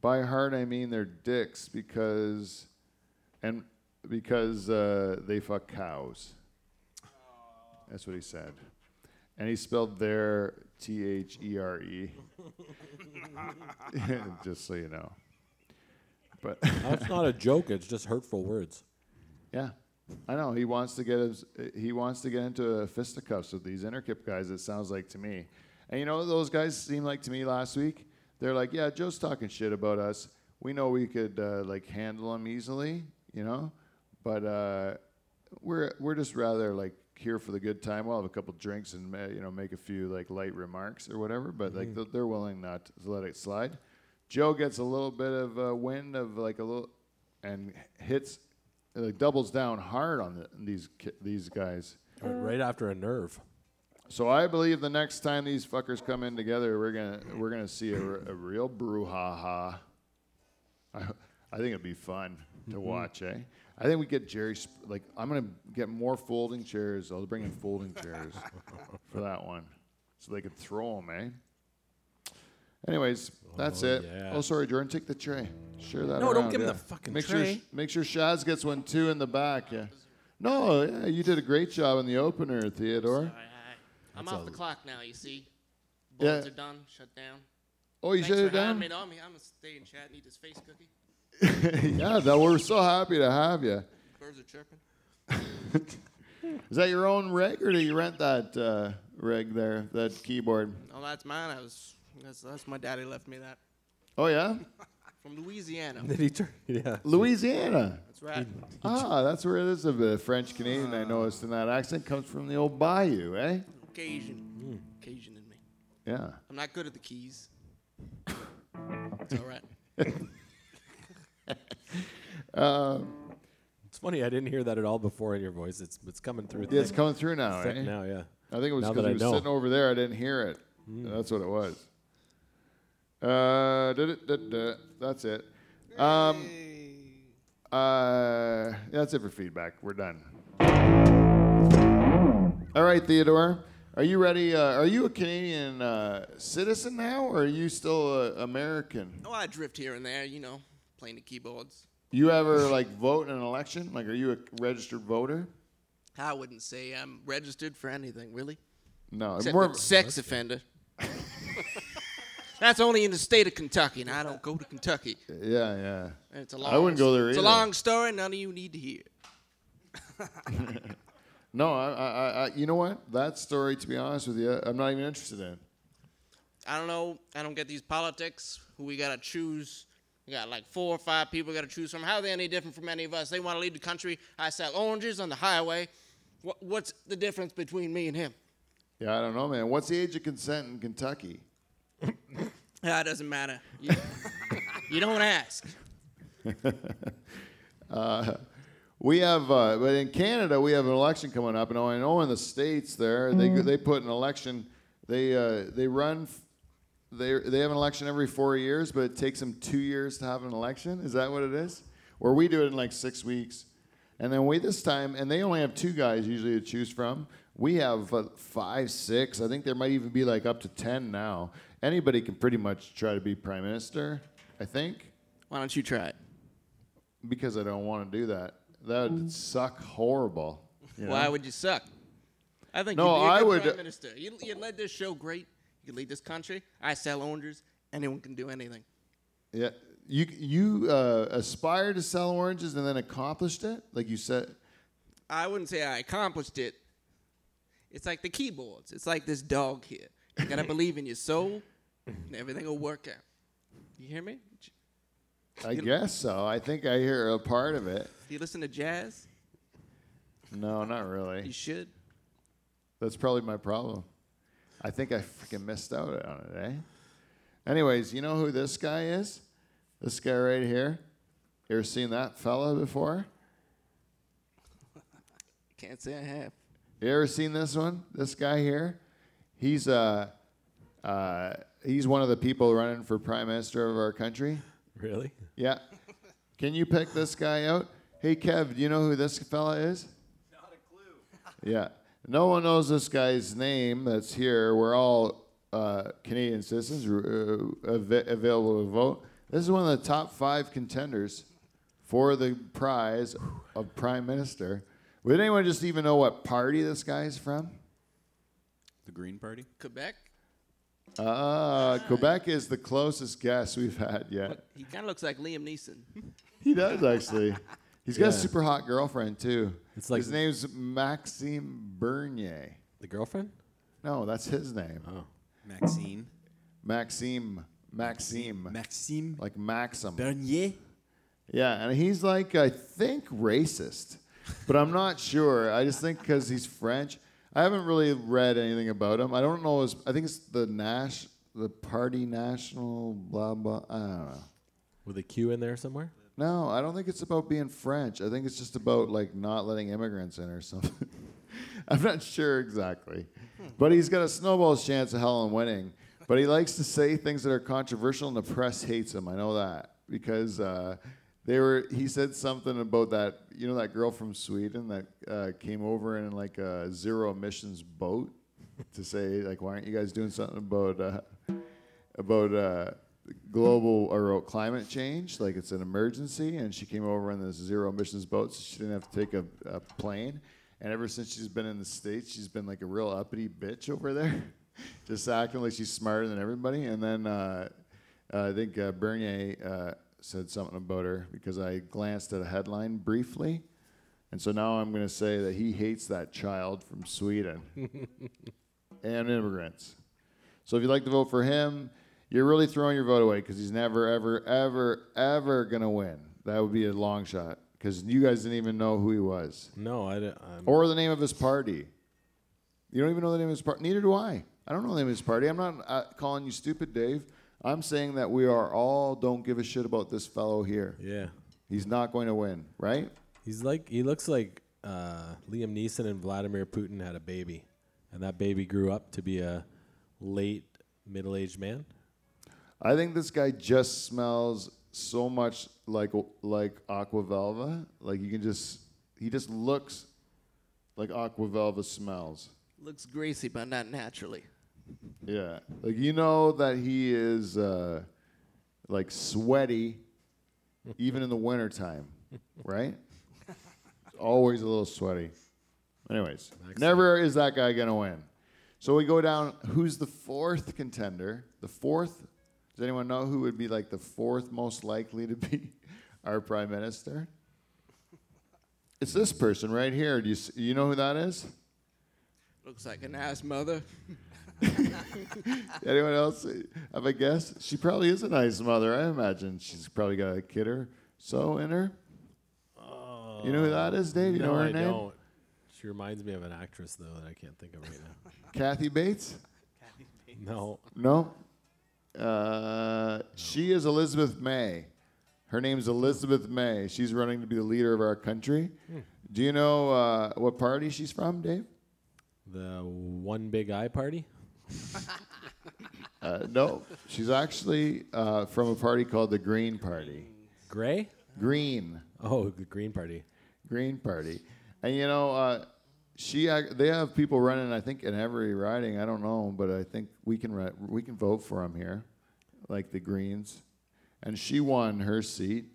By hard, I mean they're dicks because, and because uh, they fuck cows. That's what he said. And he spelled their T H E R E. Just so you know. But That's not a joke. It's just hurtful words. yeah, I know he wants to get his, he wants to get into a fisticuffs with these interkip guys. It sounds like to me, and you know what those guys seem like to me last week. They're like, yeah, Joe's talking shit about us. We know we could uh, like handle him easily, you know, but uh, we're we're just rather like here for the good time. We'll have a couple drinks and ma- you know make a few like light remarks or whatever. But like th- they're willing not to let it slide. Joe gets a little bit of uh, wind of like a little and hits like doubles down hard on the, these ki- these guys. Right after a nerve. So I believe the next time these fuckers come in together, we're gonna we're gonna see a, a real brouhaha. I, I think it'd be fun to watch, eh? I think we get Jerry sp- like I'm gonna get more folding chairs. I'll bring in folding chairs for that one, so they can throw them, eh? Anyways, that's Oh, it. yeah. Oh, sorry, Jordan, take the tray. Share that. No, don't around, give him the fucking make tray. Sure, make sure Shaz gets one too in the back. Yeah. No, yeah, you did a great job in the opener, Theodore. All right, I'm off the clock now, you see. Yeah. Boards are done, shut down. Oh, you Thanks shut for it down. me. No, I mean, I'm going to stay and chat and eat this face cookie. yeah, that we're so happy to have you. Birds are chirping. Is that your own rig, or do you rent that uh, rig there, that keyboard? Oh, that's mine. I was, that's, that's my daddy left me that. Oh yeah, From Louisiana. Did he turn? Yeah. Louisiana. That's right. Ah, that's where it is a bit French Canadian. I noticed in that accent comes from the old bayou, eh? Cajun. Cajun in me. Yeah. I'm not good at the keys. it's all right. It's funny. I didn't hear that at all before in your voice. It's it's coming through. Yeah, it's coming through now, thick eh? now. Yeah. I think it was because that he I was know. sitting over there. I didn't hear it. That's what it was. Uh, da- da- da- da. that's it. Um, uh, that's it for feedback. We're done. All right, Theodore. Are you ready? Uh, are you a Canadian uh, citizen now, or are you still uh, American? Oh, I drift here and there, you know, playing the keyboards. You ever like vote in an election? Like, are you a registered voter? I wouldn't say I'm registered for anything, really. No, Except more for sex offender. That's only in the state of Kentucky, and I don't go to Kentucky. Yeah, yeah. And it's a long, I wouldn't go there It's either. a long story. None of you need to hear. No, I, I, I, you know what? That story, to be honest with you, I'm not even interested in. I don't know. I don't get these politics. Who we gotta choose? We got like four or five people we gotta choose from. How are they any different from any of us? They want to lead the country. I sell oranges on the highway. What, what's the difference between me and him? Yeah, I don't know, man. What's the age of consent in Kentucky? Ah, it doesn't matter. You, you don't ask. We have, uh, but in Canada, we have an election coming up, and I know in the states there, they they put an election. They uh, they run. f- They they have an election every four years, but it takes them two years to have an election. Is that what it is? Or we do it in like six weeks, and then we this time, and they only have two guys usually to choose from. We have uh, five, six. I think there might even be like up to ten now. Anybody can pretty much try to be prime minister. I think Why don't you try it? because I don't want to do that. That would suck horrible. you Why would you suck? I think No, you'd be a I good would- prime minister. You, you led this show great. You lead this country. I sell oranges. Anyone can do anything. Yeah, you you uh, aspired to sell oranges and then accomplished it, like you said. I wouldn't say I accomplished it. It's like the keyboards. It's like this dog here. You gotta believe in your soul, and everything will work out. You hear me? I guess so. I think I hear a part of it. Do you listen to jazz? No, not really. You should. That's probably my problem. I think I freaking missed out on it, eh? Anyways, you know who this guy is? This guy right here. You ever seen that fella before? Can't say I have. You ever seen this one? This guy here? He's uh, uh, he's one of the people running for prime minister of our country. Really? Yeah. Can you pick this guy out? Hey, Kev, do you know who this fella is? Not a clue. Yeah. No one knows this guy's name that's here. We're all uh, Canadian citizens uh, av- available to vote. This is one of the top five contenders for the prize of prime minister. Would anyone just even know what party this guy's from? The Green Party? Quebec. Uh, Quebec is the closest guess we've had yet. He kind of looks like Liam Neeson. He does actually. He's got a Yeah. super hot girlfriend too. It's like- his name's Maxime Bernier. The girlfriend? No, that's his name. Oh. Maxine. Maxime. Maxime. Maxime like Maxim. Bernier. Yeah, and he's like I think racist, but I'm not sure. I just think because he's French. I haven't really read anything about him. I don't know his. I think it's the Nash, the Party National, blah blah. I don't know. With a Q in there somewhere? No, I don't think it's about being French. I think it's just about like not letting immigrants in or something. I'm not sure exactly. But he's got a snowball's chance of hell in winning. But he likes to say things that are controversial and the press hates him. I know that. Because uh, they were he said something about that you know that girl from Sweden that uh, came over in like a zero emissions boat to say like why aren't you guys doing something about uh, about uh, global or climate change, like it's an emergency. And she came over in this zero emissions boat, so she didn't have to take a, a plane. And ever since she's been in the states, she's been like a real uppity bitch over there, just acting like she's smarter than everybody. And then uh, uh, I think uh, Bernier uh, said something about her because I glanced at a headline briefly. And so now I'm going to say that he hates that child from Sweden and immigrants. So if you'd like to vote for him, you're really throwing your vote away because he's never, ever, ever, ever going to win. That would be a long shot because you guys didn't even know who he was No, I don't. I'm, or the name of his party. You don't even know the name of his party. Neither do I. I don't know the name of his party. I'm not uh, calling you stupid, Dave. I'm saying that we are all don't give a shit about this fellow here. yeah. He's not going to win, right? He's like he looks like uh, Liam Neeson and Vladimir Putin had a baby, and that baby grew up to be a late middle-aged man. I think this guy just smells so much like like Aquavelva. Like you can just he just looks like Aquavelva smells. Looks greasy, but not naturally. Yeah. Like you know that he is uh, like sweaty even in the wintertime, right? Always a little sweaty. Anyways, never is that guy going to win. So we go down who's the fourth contender? The fourth Does anyone know who would be like the fourth most likely to be our prime minister? It's this person right here. Do you s- you know who that is? Looks like an ass mother. Anyone else uh, have a guess? She probably is a nice mother. I imagine she's probably got a kid or so in her. you know who that is, Dave? You no, know her I name? don't. She reminds me of an actress though that I can't think of right now. Kathy Bates? Kathy Bates? No. No. Uh, she is Elizabeth May. Her name's Elizabeth May. She's running to be the leader of our country. Do you know uh, what party she's from, Dave? The One Big Eye Party? Uh, no, she's actually uh, from a party called the Green Party. Gray? Green. Oh, the Green Party. Green Party. And you know, uh, she they have people running. I think in every riding. I don't know, but I think we can we can vote for them here, like the Greens. And she won her seat,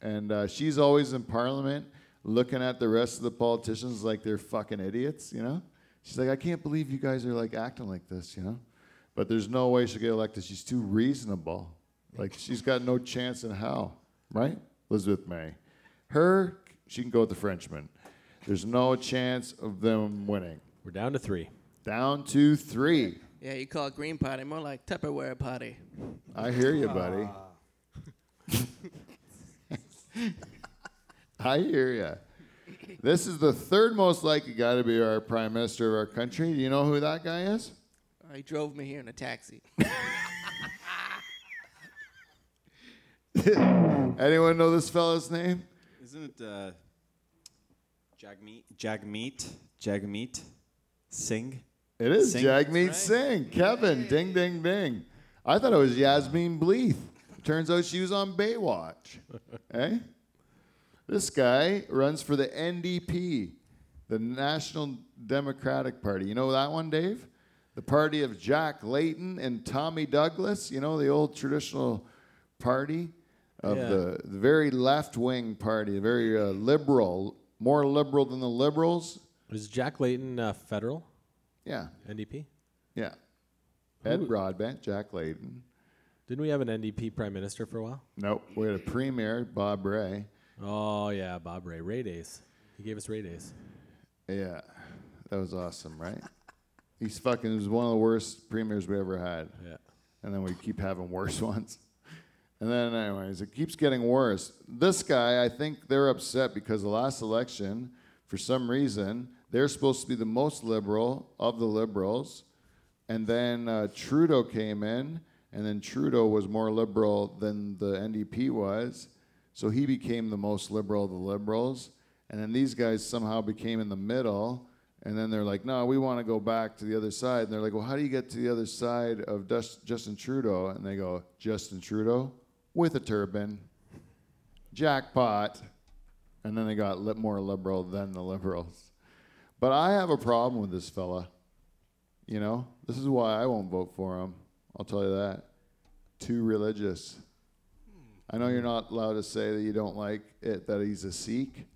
and uh, she's always in Parliament looking at the rest of the politicians like they're fucking idiots. You know, she's like, I can't believe you guys are like acting like this. You know, but there's no way she'll get elected. She's too reasonable. Like she's got no chance in hell, right? Elizabeth May. Her, she can go with the Frenchman. There's no chance of them winning. We're down to three. Down to three. Yeah, you call it Green Party, more like Tupperware Party. I hear you, buddy. I hear you. This is the third most likely guy to be our prime minister of our country. Do you know who that guy is? Uh, he drove me here in a taxi. Anyone know this fella's name? Isn't it uh, Jagmeet? Jagmeet? Jagmeet Singh? It is Singh. Jagmeet Singh. Kevin, ding, ding, ding. I thought it was Yasmine Bleeth. Turns out she was on Baywatch. eh? This guy runs for the NDP, the National Democratic Party. You know that one, Dave? The party of Jack Layton and Tommy Douglas. You know, the old traditional party of Yeah. the, the very left wing party, very uh, liberal, more liberal than the liberals. Is Jack Layton uh, federal Yeah, NDP? yeah. Ed Broadbent, Jack Layton. Didn't we have an NDP prime minister for a while? Nope, we had a premier, Bob Rae. Oh yeah, Bob Rae. Rae Days. He gave us Rae Days. Yeah, that was awesome, right? He's fucking. He was one of the worst premiers we ever had. Yeah. and then we keep having worse ones. And then, anyways, it keeps getting worse. This guy, I think they're upset because the last election, for some reason, they're supposed to be the most liberal of the liberals. And then uh, Trudeau came in, and then Trudeau was more liberal than the NDP was. So he became the most liberal of the liberals. And then these guys somehow became in the middle. And then they're like, no, we want to go back to the other side. And they're like, well, how do you get to the other side of Dus- Justin Trudeau? And they go, Justin Trudeau with a turban, jackpot. And then they got li- more liberal than the liberals. But I have a problem with this fella. You know, this is why I won't vote for him. I'll tell you that. Too religious. I know you're not allowed to say that you don't like it that he's a Sikh,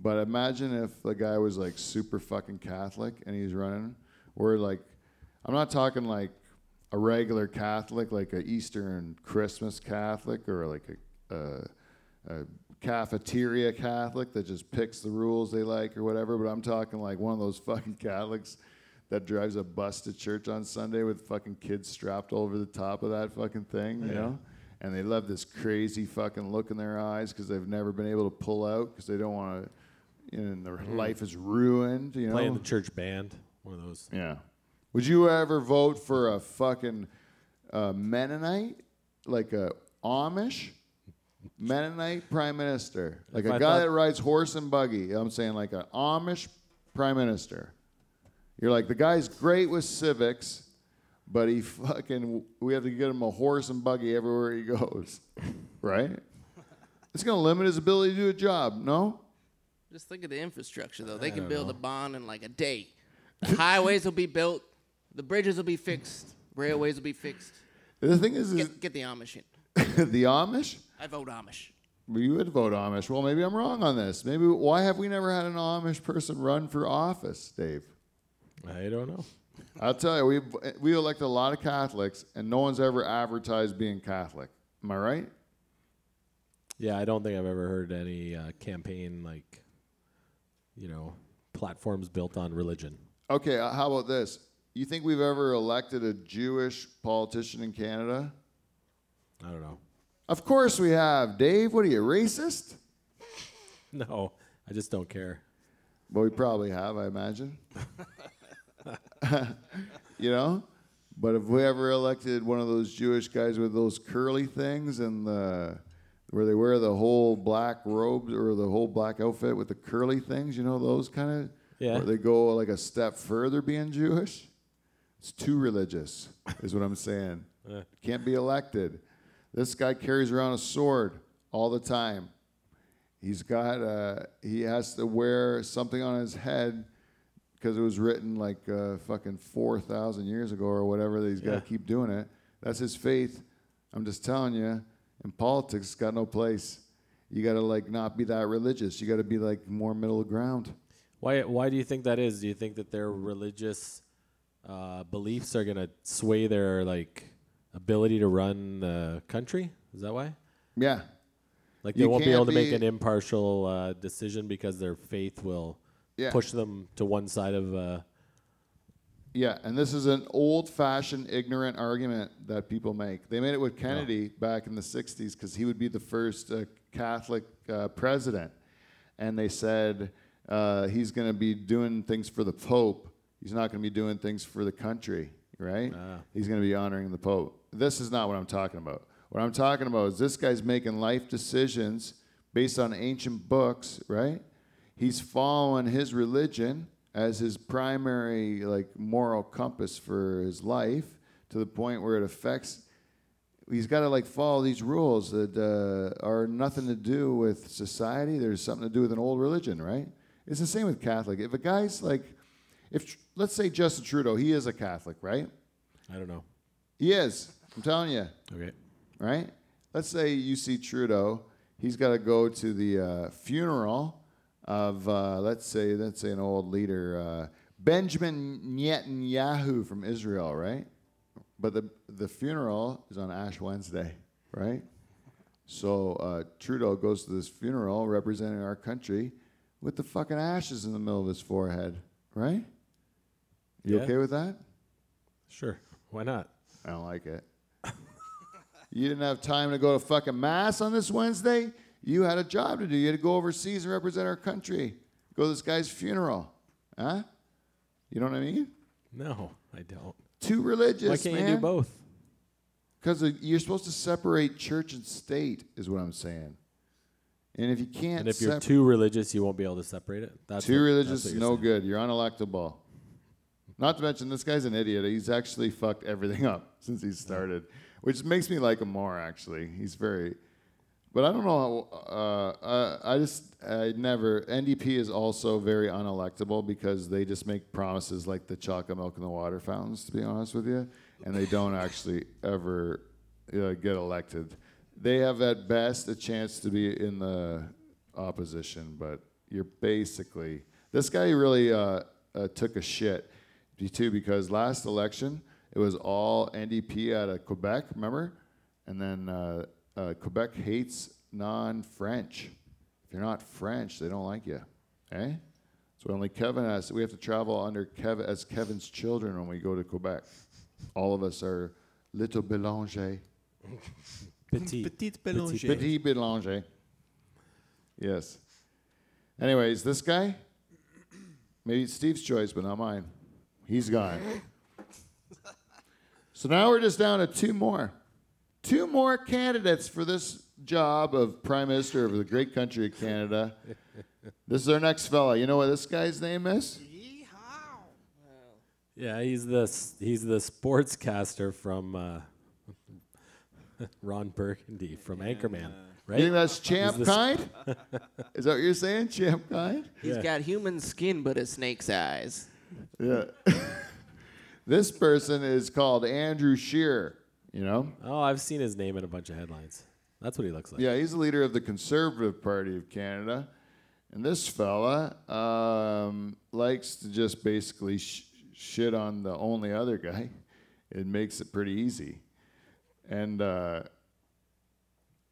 but imagine if the guy was like super fucking Catholic and he's running. We're like, I'm not talking like a regular Catholic, like a Eastern Christmas Catholic, or like a, a, a cafeteria Catholic that just picks the rules they like or whatever. But I'm talking like one of those fucking Catholics that drives a bus to church on Sunday with fucking kids strapped over the top of that fucking thing, you know? And they love this crazy fucking look in their eyes because they've never been able to pull out because they don't want to, you know, and their mm. life is ruined, you know? Playing the church band. One of those. Yeah. Would you ever vote for a fucking uh, Mennonite, like a Amish Mennonite prime minister, like If a I guy thought- that rides horse and buggy? I'm saying like an Amish prime minister. You're like the guy's great with civics, but he fucking we have to get him a horse and buggy everywhere he goes, right? It's gonna limit his ability to do a job. No. Just think of the infrastructure, though. They can build a bond in like a day. The highways will be built, the bridges will be fixed, railways will be fixed. The thing is, is Get, get the Amish in. the Amish. I vote Amish. You would vote Amish. Well, maybe I'm wrong on this. Maybe why have we never had an Amish person run for office, Dave? I don't know. I'll tell you, we we elect a lot of Catholics, and no one's ever advertised being Catholic. Am I right? Yeah, I don't think I've ever heard any uh, campaign like, you know, platforms built on religion. Okay, uh, how about this? You think we've ever elected a Jewish politician in Canada? I don't know. Of course we have. Dave, what are you, racist? No, I just don't care. Well, we probably have, I imagine. you know? But if we ever elected one of those Jewish guys with those curly things and the where they wear the whole black robes or the whole black outfit with the curly things, you know those kind of Yeah. where they go like a step further being Jewish? It's too religious, is what I'm saying. Yeah. Can't be elected. This guy carries around a sword all the time. He's got uh, he has to wear something on his head because it was written like uh, fucking four thousand years ago or whatever. That he's got Yeah. to keep doing it. That's his faith. I'm just telling you. In politics, it's got no place. You got to like not be that religious. You got to be like more middle ground. Why? Why do you think that is? Do you think that they're religious uh, beliefs are gonna sway their like ability to run the country? Is that why? Yeah. Like You they won't be can't able to make be- an impartial uh, decision because their faith will Yeah. push them to one side of. Uh, Yeah, and this is an old-fashioned, ignorant argument that people make. They made it with Kennedy back in the '60s because he would be the first uh, Catholic uh, president, and they said uh, he's going to be doing things for the Pope. He's not going to be doing things for the country, right? He's going to be honoring the Pope. This is not what I'm talking about. What I'm talking about is this guy's making life decisions based on ancient books, right? He's following his religion as his primary like moral compass for his life to the point where it affects he's got to like follow these rules that uh, are nothing to do with society there's something to do with an old religion right it's the same with catholic if a guy's like if let's say justin trudeau he is a catholic right I don't know. he is i'm telling you Okay. right? Let's say you see Trudeau. He's got to go to the uh, funeral of, uh, let's say, let's say an old leader, uh, Benjamin Netanyahu from Israel, right? But the the funeral is on Ash Wednesday, right? So uh, Trudeau goes to this funeral representing our country with the fucking ashes in the middle of his forehead, right? You Yeah. okay with that? Sure. Why not? I don't like it. you didn't have time to go to fucking mass on this Wednesday. You had a job to do. You had to go overseas and represent our country. Go to this guy's funeral, huh? You know what I mean? No, I don't. Too religious. Why can't you do both? Because you're supposed to separate church and state, is what I'm saying. And if you can't, And if you're sep- too religious, you won't be able to separate it. That's too what- religious that's is what no saying. good. You're unelectable. Not to mention, this guy's an idiot. He's actually fucked everything up since he started, which makes me like him more. Actually, he's very. But I don't know. How, uh, uh, I just I never. NDP is also very unelectable because they just make promises like the chocolate milk and the water fountains. To be honest with you, and they don't actually ever uh, get elected. They have at best a chance to be in the opposition, but you're basically this guy really uh, uh, took a shit too because last election it was all NDP out of Quebec, remember? And then uh, uh, Quebec hates non-French. If you're not French, they don't like you, eh? So only Kevin has. We have to travel under Kevin as Kevin's children when we go to Quebec. All of us are little Belanger. Petit. Petite Petit Belanger. Yes. Anyways, this guy, maybe it's Steve's choice, but not mine. He's gone. so now we're just down to two more. Two more candidates for this job of Prime Minister of the great country of Canada. This is our next fella. You know what this guy's name is? Yeah, he's the he's the sportscaster from uh, Ron Burgundy from Anchorman, right? You think that's Champ He's the s- Kind? is that what you're saying, Champ Kind? He's Yeah. got human skin but a snake's eyes. Yeah. this person is called Andrew Scheer. You know? Oh, I've seen his name in a bunch of headlines. That's what he looks like. Yeah, he's the leader of the Conservative Party of Canada. And this fella um, likes to just basically sh- shit on the only other guy, it makes it pretty easy. And uh,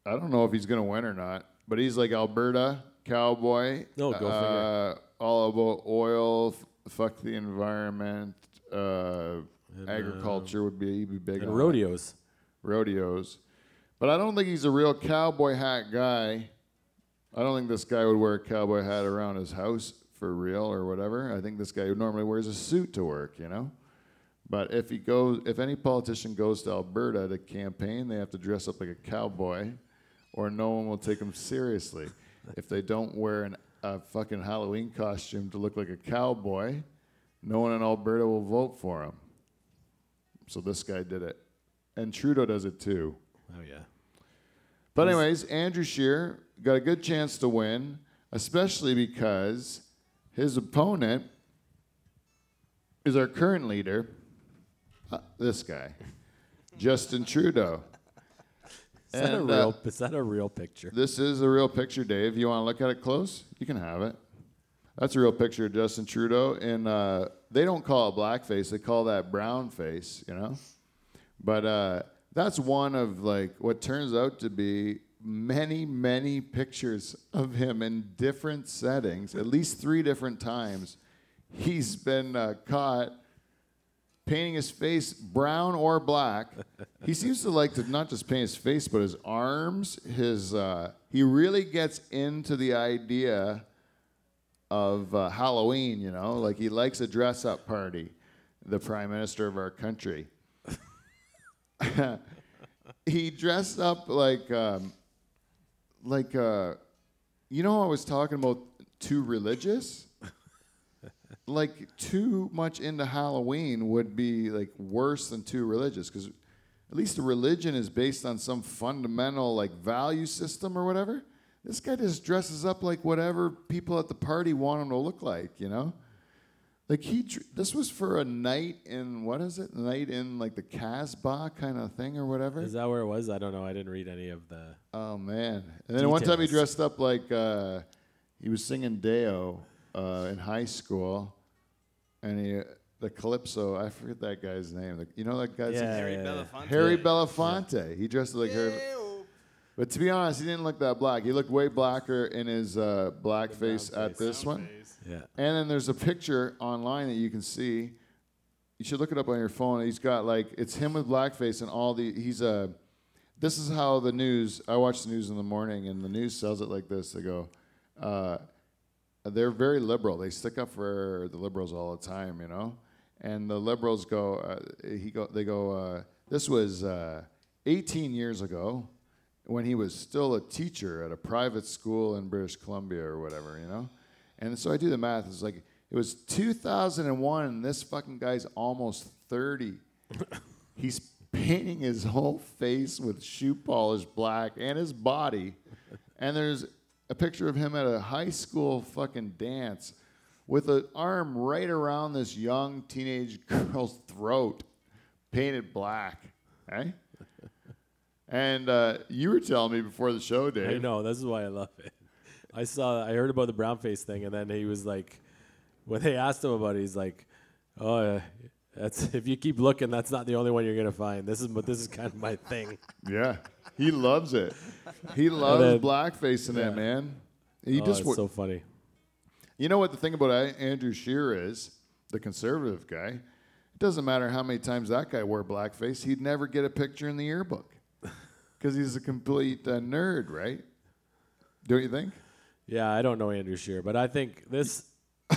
I don't know if he's gonna win or not, but he's like Alberta cowboy. Oh, go uh, All about oil, fuck the environment. Uh, agriculture would be be big And it rodeos. rodeos. But I don't think he's a real cowboy hat guy. I don't think this guy would wear a cowboy hat around his house for real or whatever. I think this guy normally wears a suit to work, you know? But if he goes if any politician goes to Alberta to campaign, they have to dress up like a cowboy or no one will take them seriously. if they don't wear an, a fucking Halloween costume to look like a cowboy, no one in Alberta will vote for him. So this guy did it. And Trudeau does it too. Oh yeah. But anyways, Andrew Scheer got a good chance to win, especially because his opponent is our current leader, uh, this guy, Justin Trudeau. Is that a real? uh, is that a real picture? This is a real picture, Dave. You want to look at it close? You can have it. That's a real picture of Justin Trudeau, and uh, they don't call it blackface; they call that brown face. You know, but uh, that's one of like what turns out to be many, many pictures of him in different settings. At least three different times, he's been uh, caught painting his face brown or black. he seems to like to not just paint his face, but his arms. His uh, he really gets into the idea of uh, Halloween. You know, like he likes a dress-up party. The prime minister of our country. he dressed up like um, like uh, you know I was talking about too religious like too much into Halloween would be like worse than too religious because at least the religion is based on some fundamental like value system or whatever. This guy just dresses up like whatever people at the party want him to look like, you know? Like he, this was for a night in what is it? Night in like the Casbah kind of thing or whatever. Is that where it was? I don't know. I didn't read any of the. Oh man! And then one time he dressed up like uh, he was singing Day-O uh, in high school, and he the calypso. I forget that guy's name. The, you know that guy's Yeah, Harry yeah, yeah. Belafonte. Harry Belafonte. He dressed like Harry. But to be honest, he didn't look that black. He looked way blacker in his uh, blackface at this one. Yeah. And then there's a picture online that you can see. You should look it up on your phone. He's got like it's him with blackface and all the he's a. This is how the news. I watch the news in the morning, and the news sells it like this. They go, uh, they're very liberal. They stick up for the liberals all the time, you know. And the liberals go, uh, he go, they go. Uh, this was uh, 18 years ago, when he was still a teacher at a private school in British Columbia or whatever, you know. And so I do the math. It's like it was 2001, and this fucking guy's almost 30. He's painting his whole face with shoe polish black and his body. And there's a picture of him at a high school fucking dance with an arm right around this young teenage girl's throat, painted black. Eh? And uh, you were telling me before the show, Dave. I know. This is why I love it. I saw. I heard about the brown face thing, and then he was like, when they asked him about it, he's like, "Oh, uh, that's if you keep looking, that's not the only one you're gonna find. This is, but this is kind of my thing." Yeah, he loves it. He loves then- blackface in yeah. that man. He oh, just it's so funny. You know what the thing about Andrew Scheer is, the conservative guy. It doesn't matter how many times that guy wore blackface, he'd never get a picture in the yearbook because he's a complete uh, nerd, right? Don't you think? Yeah, I don't know Andrew Scheer, but I think this.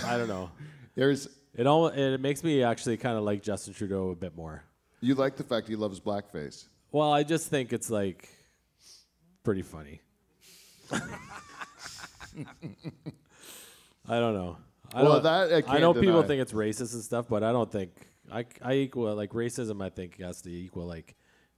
I don't know. There's It all. It makes me actually kind of like Justin Trudeau a bit more. you like the fact he loves blackface. Well, I just think it's like pretty funny. I don't know. I Well, don't- that I I can't know people think it's racist and stuff, but I don't think I I equal like racism. I think has to equal like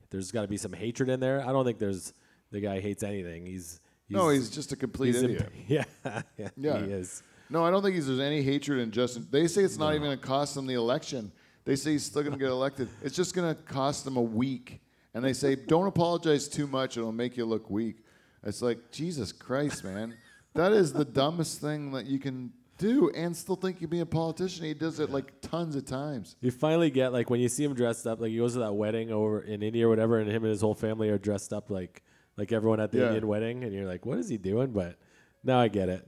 there's got to be some hatred in there. I don't think there's the guy hates anything. He's, he's no, he's just a complete he's idiot. yeah, yeah, Yeah. he is. No, I don't think he's, there's any hatred in Justin. They say it's not even going to cost him the election. They say he's still going to get elected. It's just going to cost him a week. And they say, don't apologize too much. It'll make you look weak. It's like, Jesus Christ, man. That is the dumbest thing that you can do and still think you can be a politician. He does it like tons of times. You finally get like when you see him dressed up, like he goes to that wedding over in India or whatever, and him and his whole family are dressed up like like everyone at the Yeah. Indian wedding, and you're like, what is he doing? But now I get it.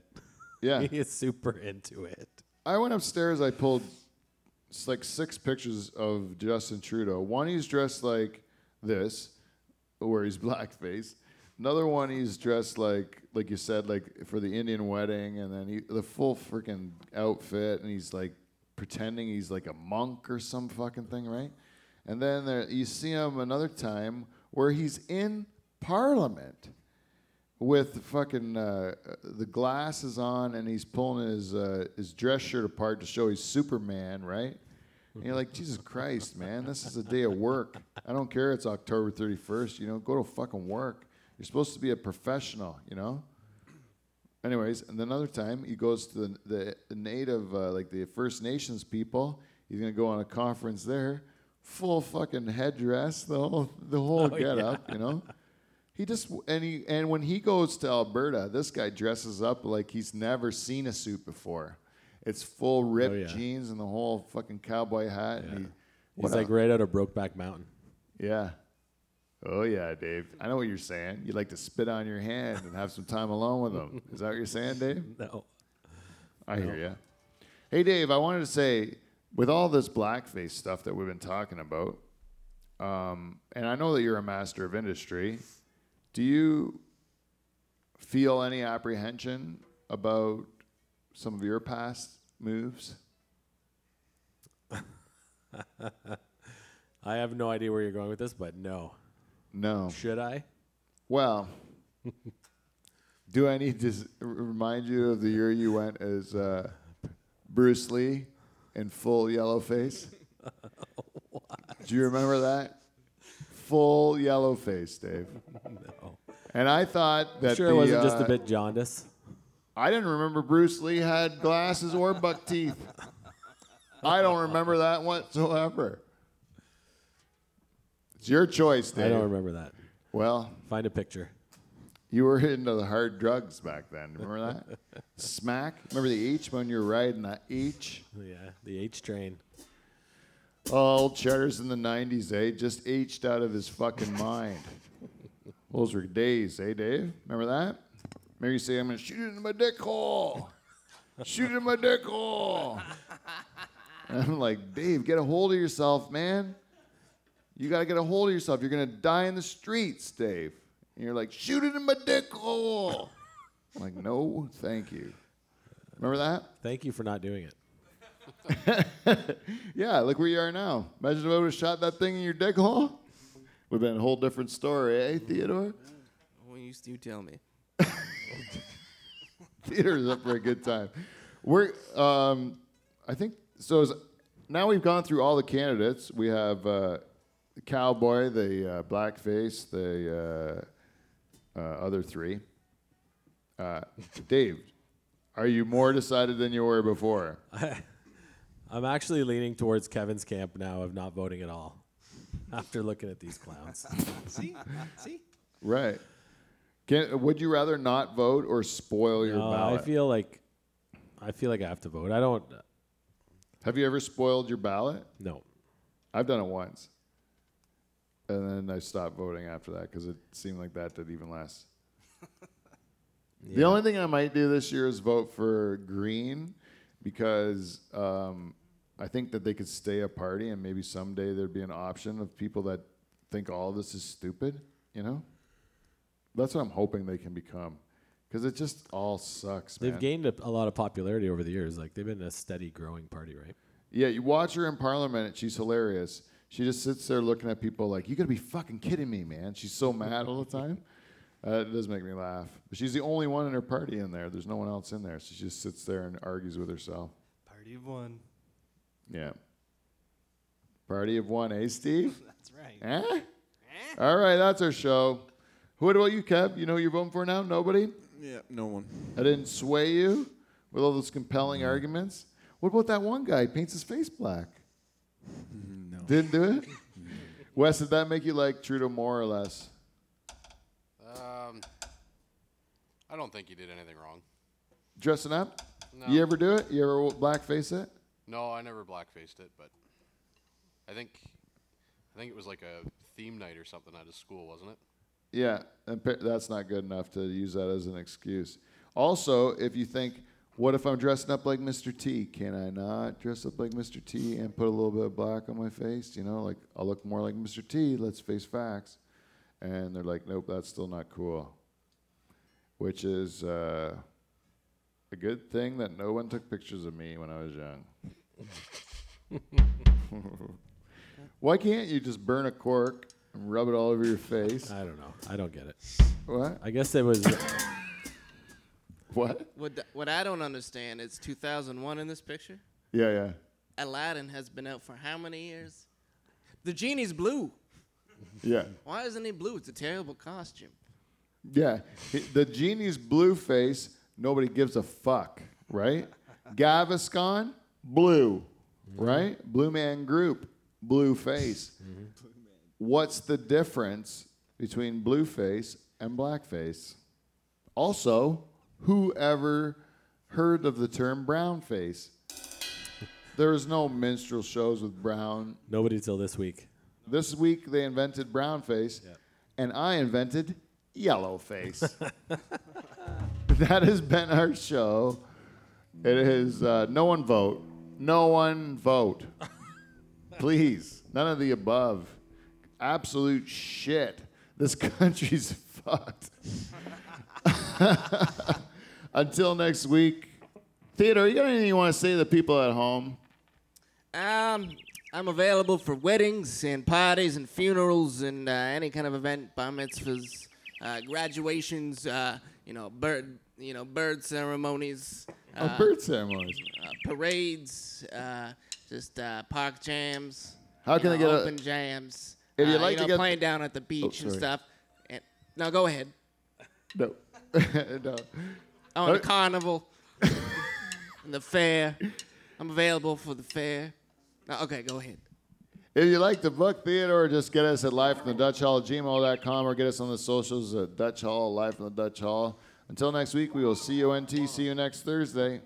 Yeah. he is super into it. I went upstairs. I pulled like six pictures of Justin Trudeau. One he's dressed like this, where he's blackface. Another one he's dressed like, like you said, like for the Indian wedding, and then he, the full freaking outfit, and he's like pretending he's like a monk or some fucking thing, right? And then there, you see him another time where he's in Parliament with fucking uh, the glasses on and he's pulling his uh, his dress shirt apart to show he's Superman, right? And you're like, Jesus Christ, man, this is a day of work. I don't care it's October 31st, you know, go to fucking work. You're supposed to be a professional, you know? Anyways, and then another time he goes to the, the, the native, uh, like the First Nations people. He's gonna go on a conference there, full fucking headdress, the whole the whole get up, you know. He just and he and when he goes to Alberta, this guy dresses up like he's never seen a suit before. It's full ripped yeah. jeans and the whole fucking cowboy hat. And he, He's like right out of Brokeback Mountain. yeah. Oh yeah, Dave. I know what you're saying. You'd like to spit on your hand and have some time alone with him. Is that what you're saying, Dave? No. I hear you. Hey, Dave. I wanted to say, with all this blackface stuff that we've been talking about, um, and I know that you're a master of industry. Do you feel any apprehension about some of your past moves? I have no idea where you're going with this, but no. No. Should I? Well, do I need to s- remind you of the year you went as uh, Bruce Lee in full yellow face? Do you remember that? Full yellow face, Dave. No. And I thought that sure the, it wasn't just uh, a bit jaundice. I didn't remember Bruce Lee had glasses or buck teeth. I don't remember that whatsoever. It's your choice, Dave. I don't remember that. Well, Find a picture. You were into the hard drugs back then. Remember that? Smack. Remember the H when you were riding that H? Yeah, the H train. Oh, old Cheddar's in the 90s, eh? Just H'd out of his fucking mind. Those were days, eh, Dave? Remember that? Maybe you say, I'm going to shoot it in my dick hole. shoot it in my dick hole. And I'm like, Dave, get a hold of yourself, man. You got to get a hold of yourself. You're going to die in the streets, Dave. And you're like, shoot it in my dick hole. I'm like, no, thank you. Remember that? Thank you for not doing it. Yeah, look where you are now. Imagine if I would have shot that thing in your dick hole. Would have been a whole different story, eh, Theodore? When you, you tell me. Theater's up for a good time. We're, um, I think, so is, now we've gone through all the candidates. We have uh, the cowboy, the uh, blackface, the uh, uh, other three. Uh, Dave, are you more decided than you were before? I'm actually leaning towards Kevin's camp now of not voting at all after looking at these clowns. See? See? Right. Can, would you rather not vote or spoil your No, I ballot? feel like I feel like I have to vote. I don't Have you ever spoiled your ballot? no. I've done it once. And then I stopped voting after that because it seemed like that did even less. The only thing I might do this year is vote for Green because um, I think that they could stay a party and maybe someday there'd be an option of people that think all of this is stupid, you know? That's what I'm hoping they can become because it just all sucks, man. They've gained a, a lot of popularity over the years. Like they've been a steady growing party, right? Yeah, you watch her in Parliament, and she's hilarious. She just sits there looking at people like, "You gotta be fucking kidding me, man!" She's so mad all the time. Uh, it does make me laugh. But she's the only one in her party in there. There's no one else in there. So she just sits there and argues with herself. Party of one. Yeah. Party of one, eh, Steve? That's right. Eh? All right, that's our show. What about you, Kev? You know who you're voting for now? Nobody? Yeah, no one. I didn't sway you with all those compelling arguments. What about that one guy? He paints his face black. No. Didn't do it? Wes, did that make you like Trudeau more or less? Um, I don't think he did anything wrong. Dressing up? No. You ever do it? You ever blackface it? No, I never blackfaced it, but I think I think it was like a theme night or something at a school, wasn't it? Yeah, and that's not good enough to use that as an excuse. Also, if you think, what if I'm dressing up like Mr. T? Can I not dress up like Mr. T and put a little bit of black on my face? You know, like I'll look more like Mr. T. Let's face facts. And they're like, nope, that's still not cool. Which is uh, a good thing that no one took pictures of me when I was young. Why can't you just burn a cork and rub it all over your face? I don't know. I don't get it. What? I guess it was. What? What th- what I don't understand is 2001 in this picture. Yeah, yeah. Aladdin has been out for how many years? The genie's blue. Yeah. Why isn't he blue? It's a terrible costume. Yeah. He- The genie's blue face, nobody gives a fuck, right? Gaviscon, blue, mm-hmm. right? Blue Man Group, blue face. Mm-hmm. What's the difference between blue face and blackface? Also, who ever heard of the term brown face? There was no minstrel shows with brown Nobody till this week. This week they invented brown face, and I invented yellow face. that has been our show. It is uh, no one vote. No one vote. Please, none of the above. Absolute shit. This country's fucked. Until next week. Theodore, you got anything you want to say to the people at home? Um, I'm available for weddings and parties and funerals and uh, any kind of event, bar mitzvahs, uh, graduations, uh, you know, bird, you know, bird ceremonies, Oh, uh, bird ceremonies. uh, parades, uh, just uh, park jams. How can I know, get a- open jams? If you'd uh, like you to know, get- playing down at the beach and stuff. And, now go ahead. No. no. Oh, and the carnival, and the fair. I'm available for the fair. No, okay, go ahead. If you like the book theater, just get us at live from the Dutch Hall, gmail.com, or get us on the socials at Dutch Hall, live from the Dutch Hall. Until next week, we will see you NT. See you next Thursday.